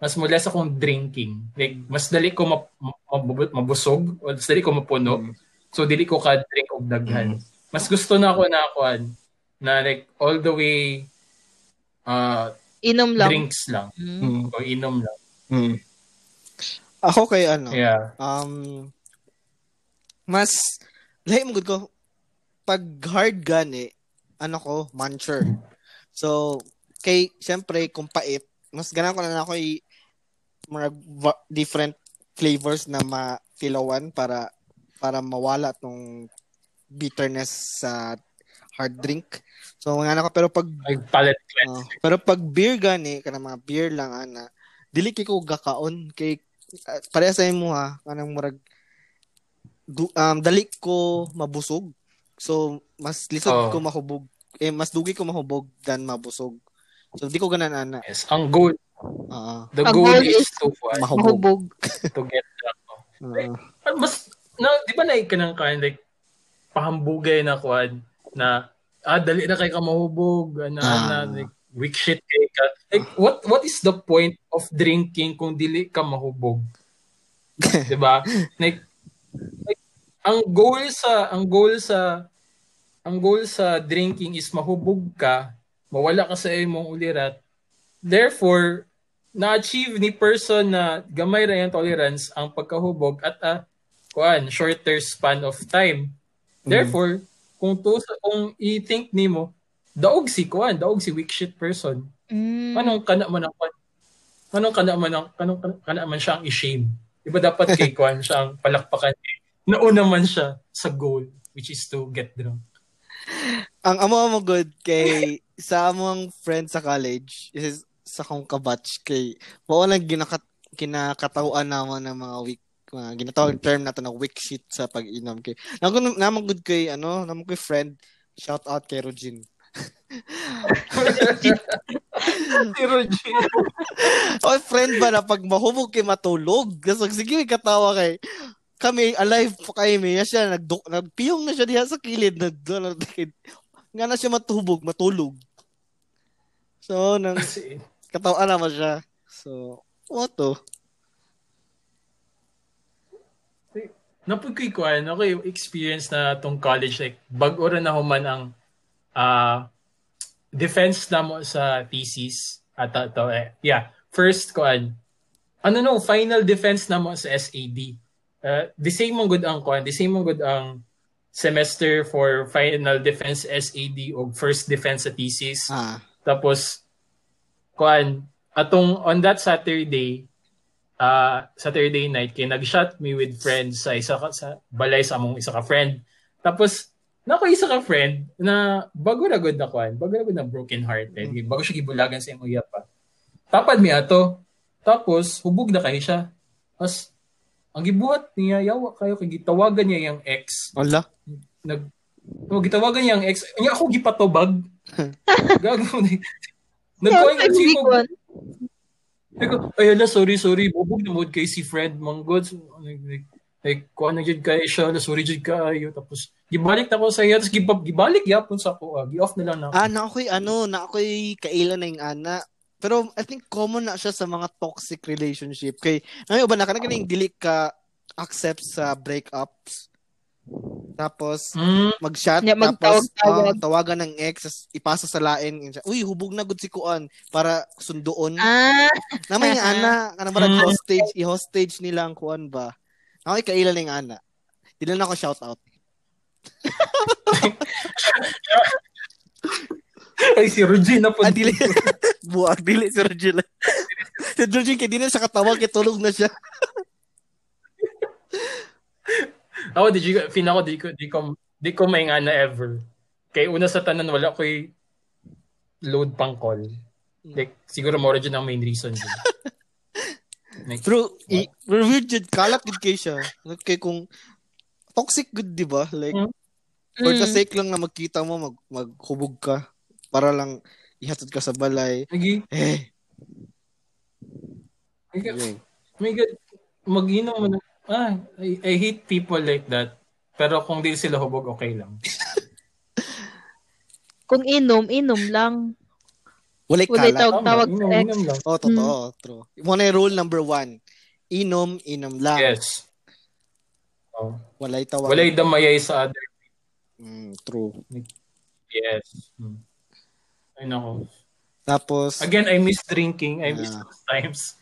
Mas mules akong drinking. Like, mas dali ko map- mab- mabusog, o mas dali ko mapuno. So, dili ko ka-drink og daghan. Mas gusto na ako na kuan, na like, all the way, uh, Inom lang. drinks lang. Mm. Hmm. O inom lang. Hmm. Ako kay ano, Yeah. um, mas, lahi mo ko, pag hard gani, ano ko, muncher. So, kay, syempre, kung pait, mas ganun ko na ako i, mga va- different flavors na matilawan para para mawala tong bitterness sa hard drink. So, nga na ko, pero pag Like palate cleanse. Oh, pero pag beer gani kana mga beer lang ana dili kay ko gakaon kay uh, pareha sa imo ha kanang murag du, um, dali ko mabusog so mas lisod Oh. ko mahubog eh mas dugi ko mahubog than mabusog so di ko ganan ana Yes. Ang goal, Oo. the Ang goal goal is is to, uh, mahubog Mahubog. to get that. Oo. Ah, Mas, na, di ba naik ka ng kind, like, pahambugay na kuan na, ah, dali na kay ka mahubog, na, Ah. na, like, weak shit kay ka. Like, what, what is the point of drinking kung dili ka mahubog? di ba? Like, like, ang goal sa, ang goal sa, ang goal sa drinking is mahubog ka, mawala ka sa imong ulirat. Therefore, na-achieve ni person na gamay ra yung tolerance ang pagkahubog at a kuan shorter span of time. Therefore, kung to kung i-think nimo daog si kuan, daog si weak shit person. Mm. Anong kana man ang? Anong kana man ang anong kana man siya ang i-shame? Di ba dapat kay kuan siya ang palakpakan? Nauna man siya sa goal which is to get drunk. ang amo mo good kay sa among friend sa college is sa kong kabatch kay mao lang ginakat kinakatawan naman ng mga week mga ginatawag term nato na weak shit sa pag-inom kay nako naman good kay ano naman kay friend shout out kay Rogin si Roger. oh friend ba na pag mahubog kay matulog kasi sige may katawa kay kami alive pa kay may siya nag nagpiyong na siya diha sa kilid nag nga na siya matubog matulog so nang Kasi, Katawa naman siya. So, what to? Napag ko'y kuan, ako yung experience na tong college, like, bag-ora na human ang ah defense na mo sa thesis. At to, eh, yeah, first kuan, ano no, final defense na mo sa SAD. Uh, the same mong good ang kuan, the same mong good ang semester for final defense SAD o first defense sa thesis. Ah, Tapos, kuan, atong on that Saturday, uh, Saturday night, kay nag-shot me with friends sa isa ka, sa balay sa among isa ka friend. Tapos, nako isa ka friend na bago na good na kuan, bago na good na broken hearted, bago siya gibulagan sa imong pa. Tapad mi ato. Tapos, hubog na kayo siya. Tapos, ang gibuhat niya, yawa kayo, kay gitawagan niya yung ex wala. nag oh, gitawagan niya ang ex niya ako gipatubag gago nagkuha nga si Like, ay ala sorry sorry bubog na mood kay si Fred manggod so, like, like, like kuha na jud kay siya ala sorry jud kayo tapos gibalik na ko sa iya tapos gibab gibalik yapon sa ako ah. gi-off na lang na ako. Ah, na ako'y ano, na ako'y kaila na yung ana. Pero I think common na siya sa mga toxic relationship. Kay, ngayon ba na ka na ganing dili ka accept sa breakups. Tapos, Mm, mag-chat, Yeah, tapos ah, tawagan ng ex, ipasa sa lain. Uy, hubog na gud si Kuan para sunduon. Ah, Naman yung ana, kanang barang Mm. hostage, i-hostage nila ang Kuan ba. Ako'y kaila na yung ana. Dili na ako shout out. Ay, si Regina po. Ah, dili. Buwag, dili si Regina. si Regina, kaya di na sa katawag, kaya tulog na siya. Ako, di, ko, feel ako, di ko, di ko, di ko may nga na ever. Kaya una sa tanan, wala ko'y load pang call. Like, siguro mo rin ang main reason. Din. Like, True. I, weird jud kalat kay siya. Kay kung toxic good, di ba? Like, mm. for the sake lang na magkita mo, mag, maghubog ka para lang ihatod ka sa balay. Lagi. Eh. God. My God. Mag-inom mo na. Ah, I, I hate people like that. Pero kung di sila hubog, okay lang. kung inom, inom lang. Walay Walay kalat. tawag sa ex. Oh, totoo. Hmm. True. Muna rule number one. Inom, inom lang. Yes. Oh. Walay tawag. Walay damayay sa other. Mm, true. Yes. Hmm. Ay, nako. Tapos, Again, I miss drinking. I miss those times.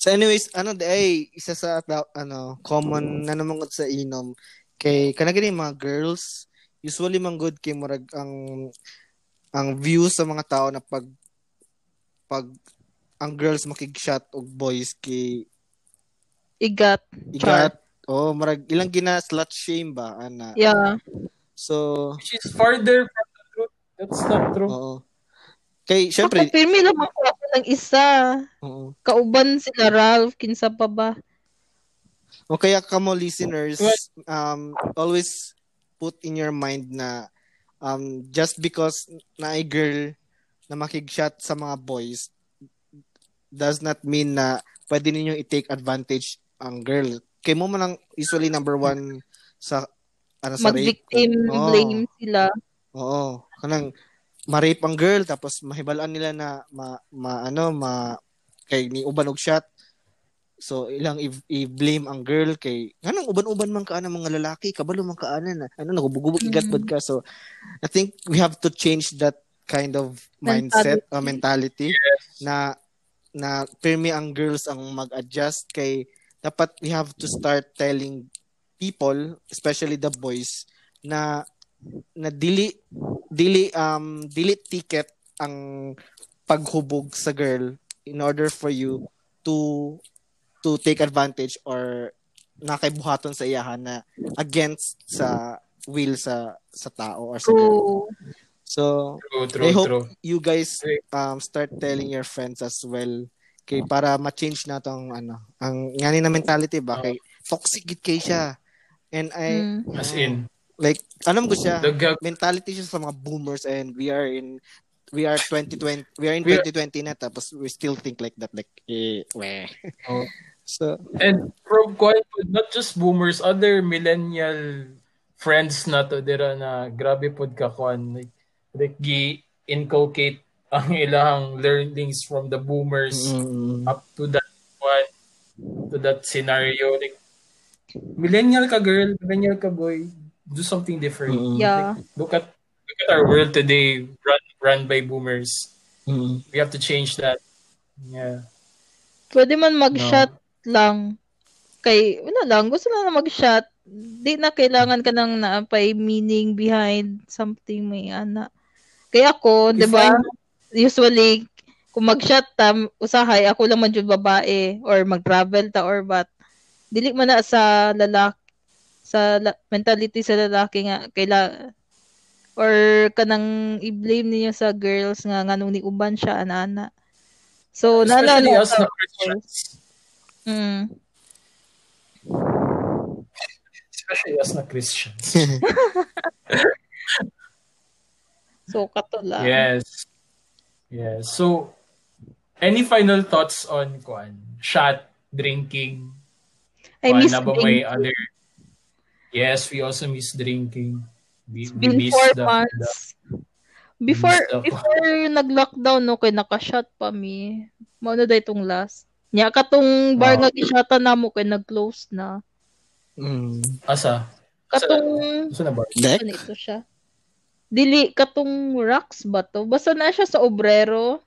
So anyways, ano ay isa sa ano common na naman sa inom kay kanagani mga girls usually man good kay murag ang ang view sa mga tao na pag pag ang girls makig-shot og boys kay igat igat. oh marag ilang gina slut shame ba ana? Yeah. So which is farther from the truth. That's not true. Oo kay syempre ako pirmi lang ako ako ng isa oo kauban sila Ralph kinsa pa ba o kaya kamo listeners um always put in your mind na um, just because na a girl na makig-shot sa mga boys does not mean na pwede ninyo i-take advantage ang girl. Kay mo man ang usually number one sa ano sa rape. Mag-victim oh. blame sila. Oo. Kanang ma-rape ang girl tapos mahibalaan nila na ma, ma ano ma kay ni uban og shot So ilang i-blame ang girl kay nganong uban-uban man ka ana mga lalaki? Kabalo man ka ana na ano nagubugubog igat bad ka. So I think we have to change that kind of mindset mentality, uh, mentality yes. na na pirmi ang girls ang mag-adjust kay dapat we have to start telling people especially the boys na na dili dili um dili ticket ang paghubog sa girl in order for you to to take advantage or nakaibuhaton sa iyahan na against sa will sa sa tao or sa girl. So, true, true, I hope true. you guys um start telling your friends as well kay para ma-change na tong ano, ang ngani na mentality ba kay toxic gid kay siya. And I mm. as in like alam ko siya the, mentality siya sa mga boomers and we are in we are 2020 we are in 2020 na tapos we still think like that like eh weh. Oh. So, and from quite not just boomers, other millennial friends na to dira na grabe pod ka kwan like like gi inculcate ang ilang learnings from the boomers mm. up to that one to that scenario like millennial ka girl millennial ka boy do something different mm. yeah like, look at look at our world today run run by boomers mm. we have to change that yeah pwede man mag-shot no lang. Kay, wala lang, gusto lang na mag-shot. Di na kailangan ka nang naapay meaning behind something may ana. Kaya ako, di ba, usually, kung mag-shot ta, usahay, ako lang man babae, or mag-travel ta, or what. Dili man na sa lalaki, sa la- mentality sa lalaki nga, kaila, or kanang i-blame niya sa girls nga nganong ni uban siya ana-ana. So, naalala us na Christians. Mm. Especially as na Christians. so, kato lang. Yes. Yes. So, any final thoughts on kuan? Shot, drinking? I miss na ba drinking. may other? Yes, we also miss drinking. We, It's we been miss four the, months. Before, the- before nag-lockdown, no, kay naka-shot pa mi. Mao na day itong last. Nya katong bar Wow. nga gishota namo kay nag-close na. Mm. asa? Katong Asa na ba? Deck? ano ito siya? Dili katong rocks ba to? Basta na siya sa obrero.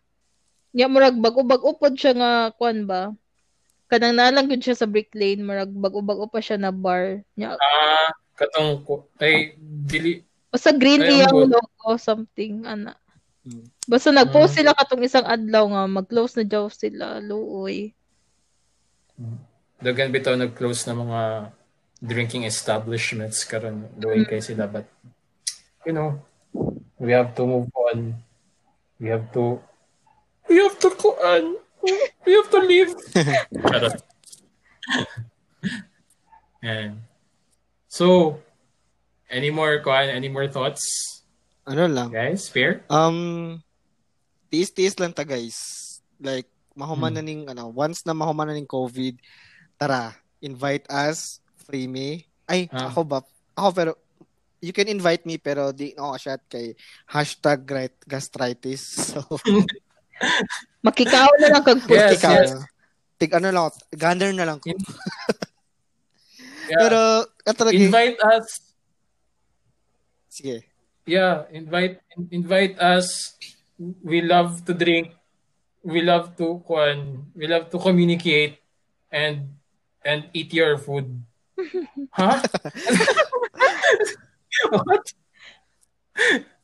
Nya murag bag-ubag upod siya nga kwan ba? Kanang nalang gud siya sa brick lane, murag bag-ubag pa siya na bar. Nya Ah, katong ko- ay dili basta green Ay, ang iyang good. logo something ana. Hmm. Basta nag-post Mm. sila katong isang adlaw nga mag-close na daw sila, luoy. Dagan bitaw nag-close na mga drinking establishments karon doon kay sila but you know we have to move on we have to we have to kuan we have to live Charot. and so any more kuan any more thoughts Ano lang. guys fair Um, tiis-tiis lang ta guys. Like, mahuman Hmm. na ning, ano, once na mahuman na ning COVID, tara, invite us, free me. Ay, Ah. ako ba? Ako pero, you can invite me pero di ako shot kay hashtag grit- gastritis. So, Makikaw na lang kag Yes, ikaw, yes. tig ano lang, gander na lang ko. Yeah. Pero, katalagi, invite us sige. Yeah, invite in- invite us. We love to drink. We love to kuan. We love to communicate and and eat your food. huh? what?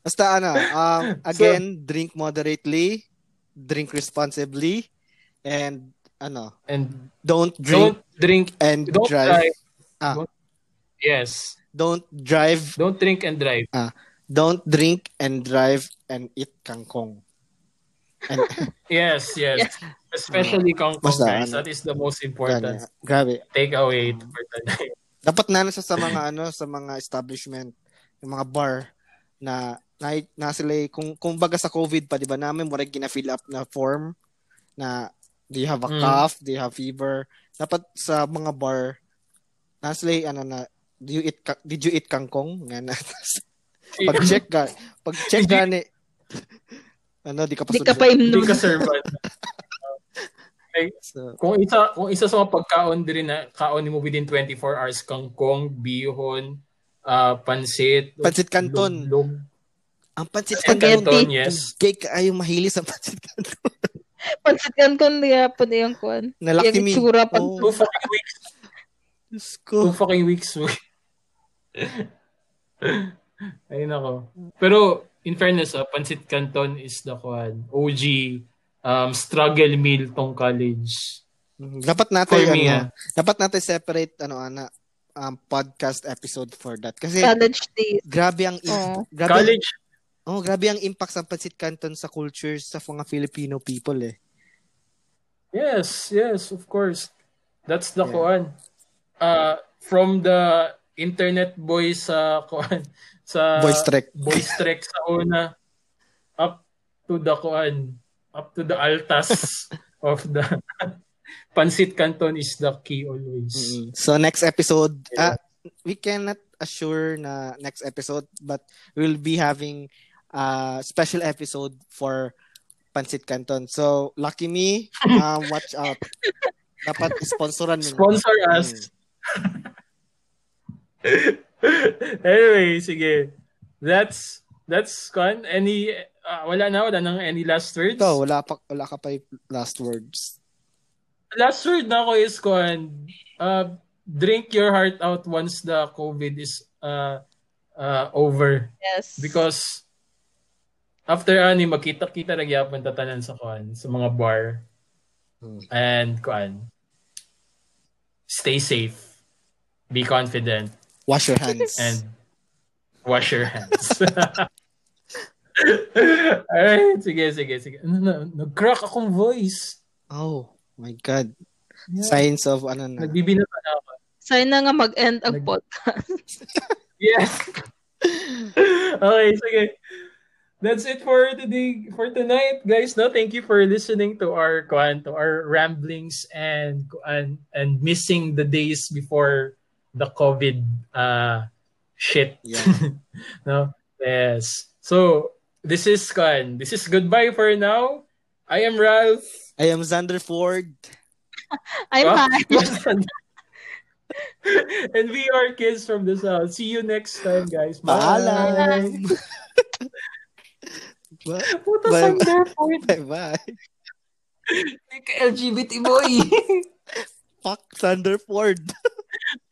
Basta ano, um, again, drink moderately, drink responsibly, and ano, And don't drink don't drink. and Don't drive. drive. Ah. Don't- yes. Don't drive Don't drink and drive. don't drink and drive and eat kangkong. And Yes, yes. Especially kangkong, Basta, guys. ano, That is the most important grabe. takeaway for tonight. Dapat na siya sa mga ano sa mga establishment, yung mga bar na na, na sila eh, kung kung baga sa COVID pa, 'di ba? Namin mo gina-fill up na form na do you have a Mm. cough, do you have fever? Dapat sa mga bar na sila eh, ano na do you eat ka- did you eat kangkong? Nga na. pag check ka, pag check you- gani ano di ka pa Di ka pa imnom. ka servant. So, Kung isa kung isa sa mga pagkaon din na kaon mo within 24 hours kangkong, bihon, ah pansit, Pansit canton. luglog. Ang pansit canton, Canton, yes. Gay ka ayaw mahilig sa pansit canton. Pansitan ko niya po na yung kuan. Nalaki Yung mi. itsura pa. Oh, Two fucking weeks. Diyos Two ko. fucking weeks. Ay nako. Pero in fairness, ah, pansit canton is the kuan OG um, struggle meal tong college. Dapat natin For me, ano, ah. dapat natin separate ano ana um, podcast episode for that kasi College days. grabe ang Oo. grabe College oh grabe ang impact sa Pansit Canton sa culture sa mga Filipino people eh. Yes, yes, of course. That's the Yeah. kuan. Uh from the internet boys sa kuan sa Voice track. Boys trek sa una up to the kuan up to the altas of the Pansit Canton is the key always. Mm. So next episode Yeah. ah, we cannot assure na next episode but we'll be having a special episode for Pansit Canton. So lucky me, uh, watch out. Dapat sponsoran mo. Sponsor us. anyway, sige. That's that's kuan any ah, wala na wala nang any last words. Ikaw, wala pa wala ka pa last words. last word na ako is kuan uh, drink your heart out once the COVID is uh, uh, over. Yes. Because after ani magkita-kita na gyapon tatanan sa kuan sa mga bar. Hmm. And kuan stay safe. Be confident Wash your hands. and wash your hands. Alright, sige, sige, sige. Ano na, nag-crack akong voice. oh my God. Yeah. Signs of ano na. Nagbibinata na ako. Sana na nga mag-end ang Nag- podcast. Yes. okay, sige. That's it for today, for tonight, guys. No, thank you for listening to our to our ramblings and and and missing the days before the COVID uh shit. Yeah. no. Yes. So this is kuan. This is goodbye for now. I am Ralph. I am Xander Ford. I'm fine. and we are kids from the south. See you next time, guys. Bye. Paalam. Bye. Puta Bye. Sander point. Bye. LGBT boy. Fuck Thunder Ford.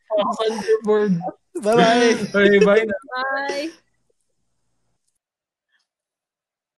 Fuck Thunderbird. Bye-bye. Okay, bye. Bye.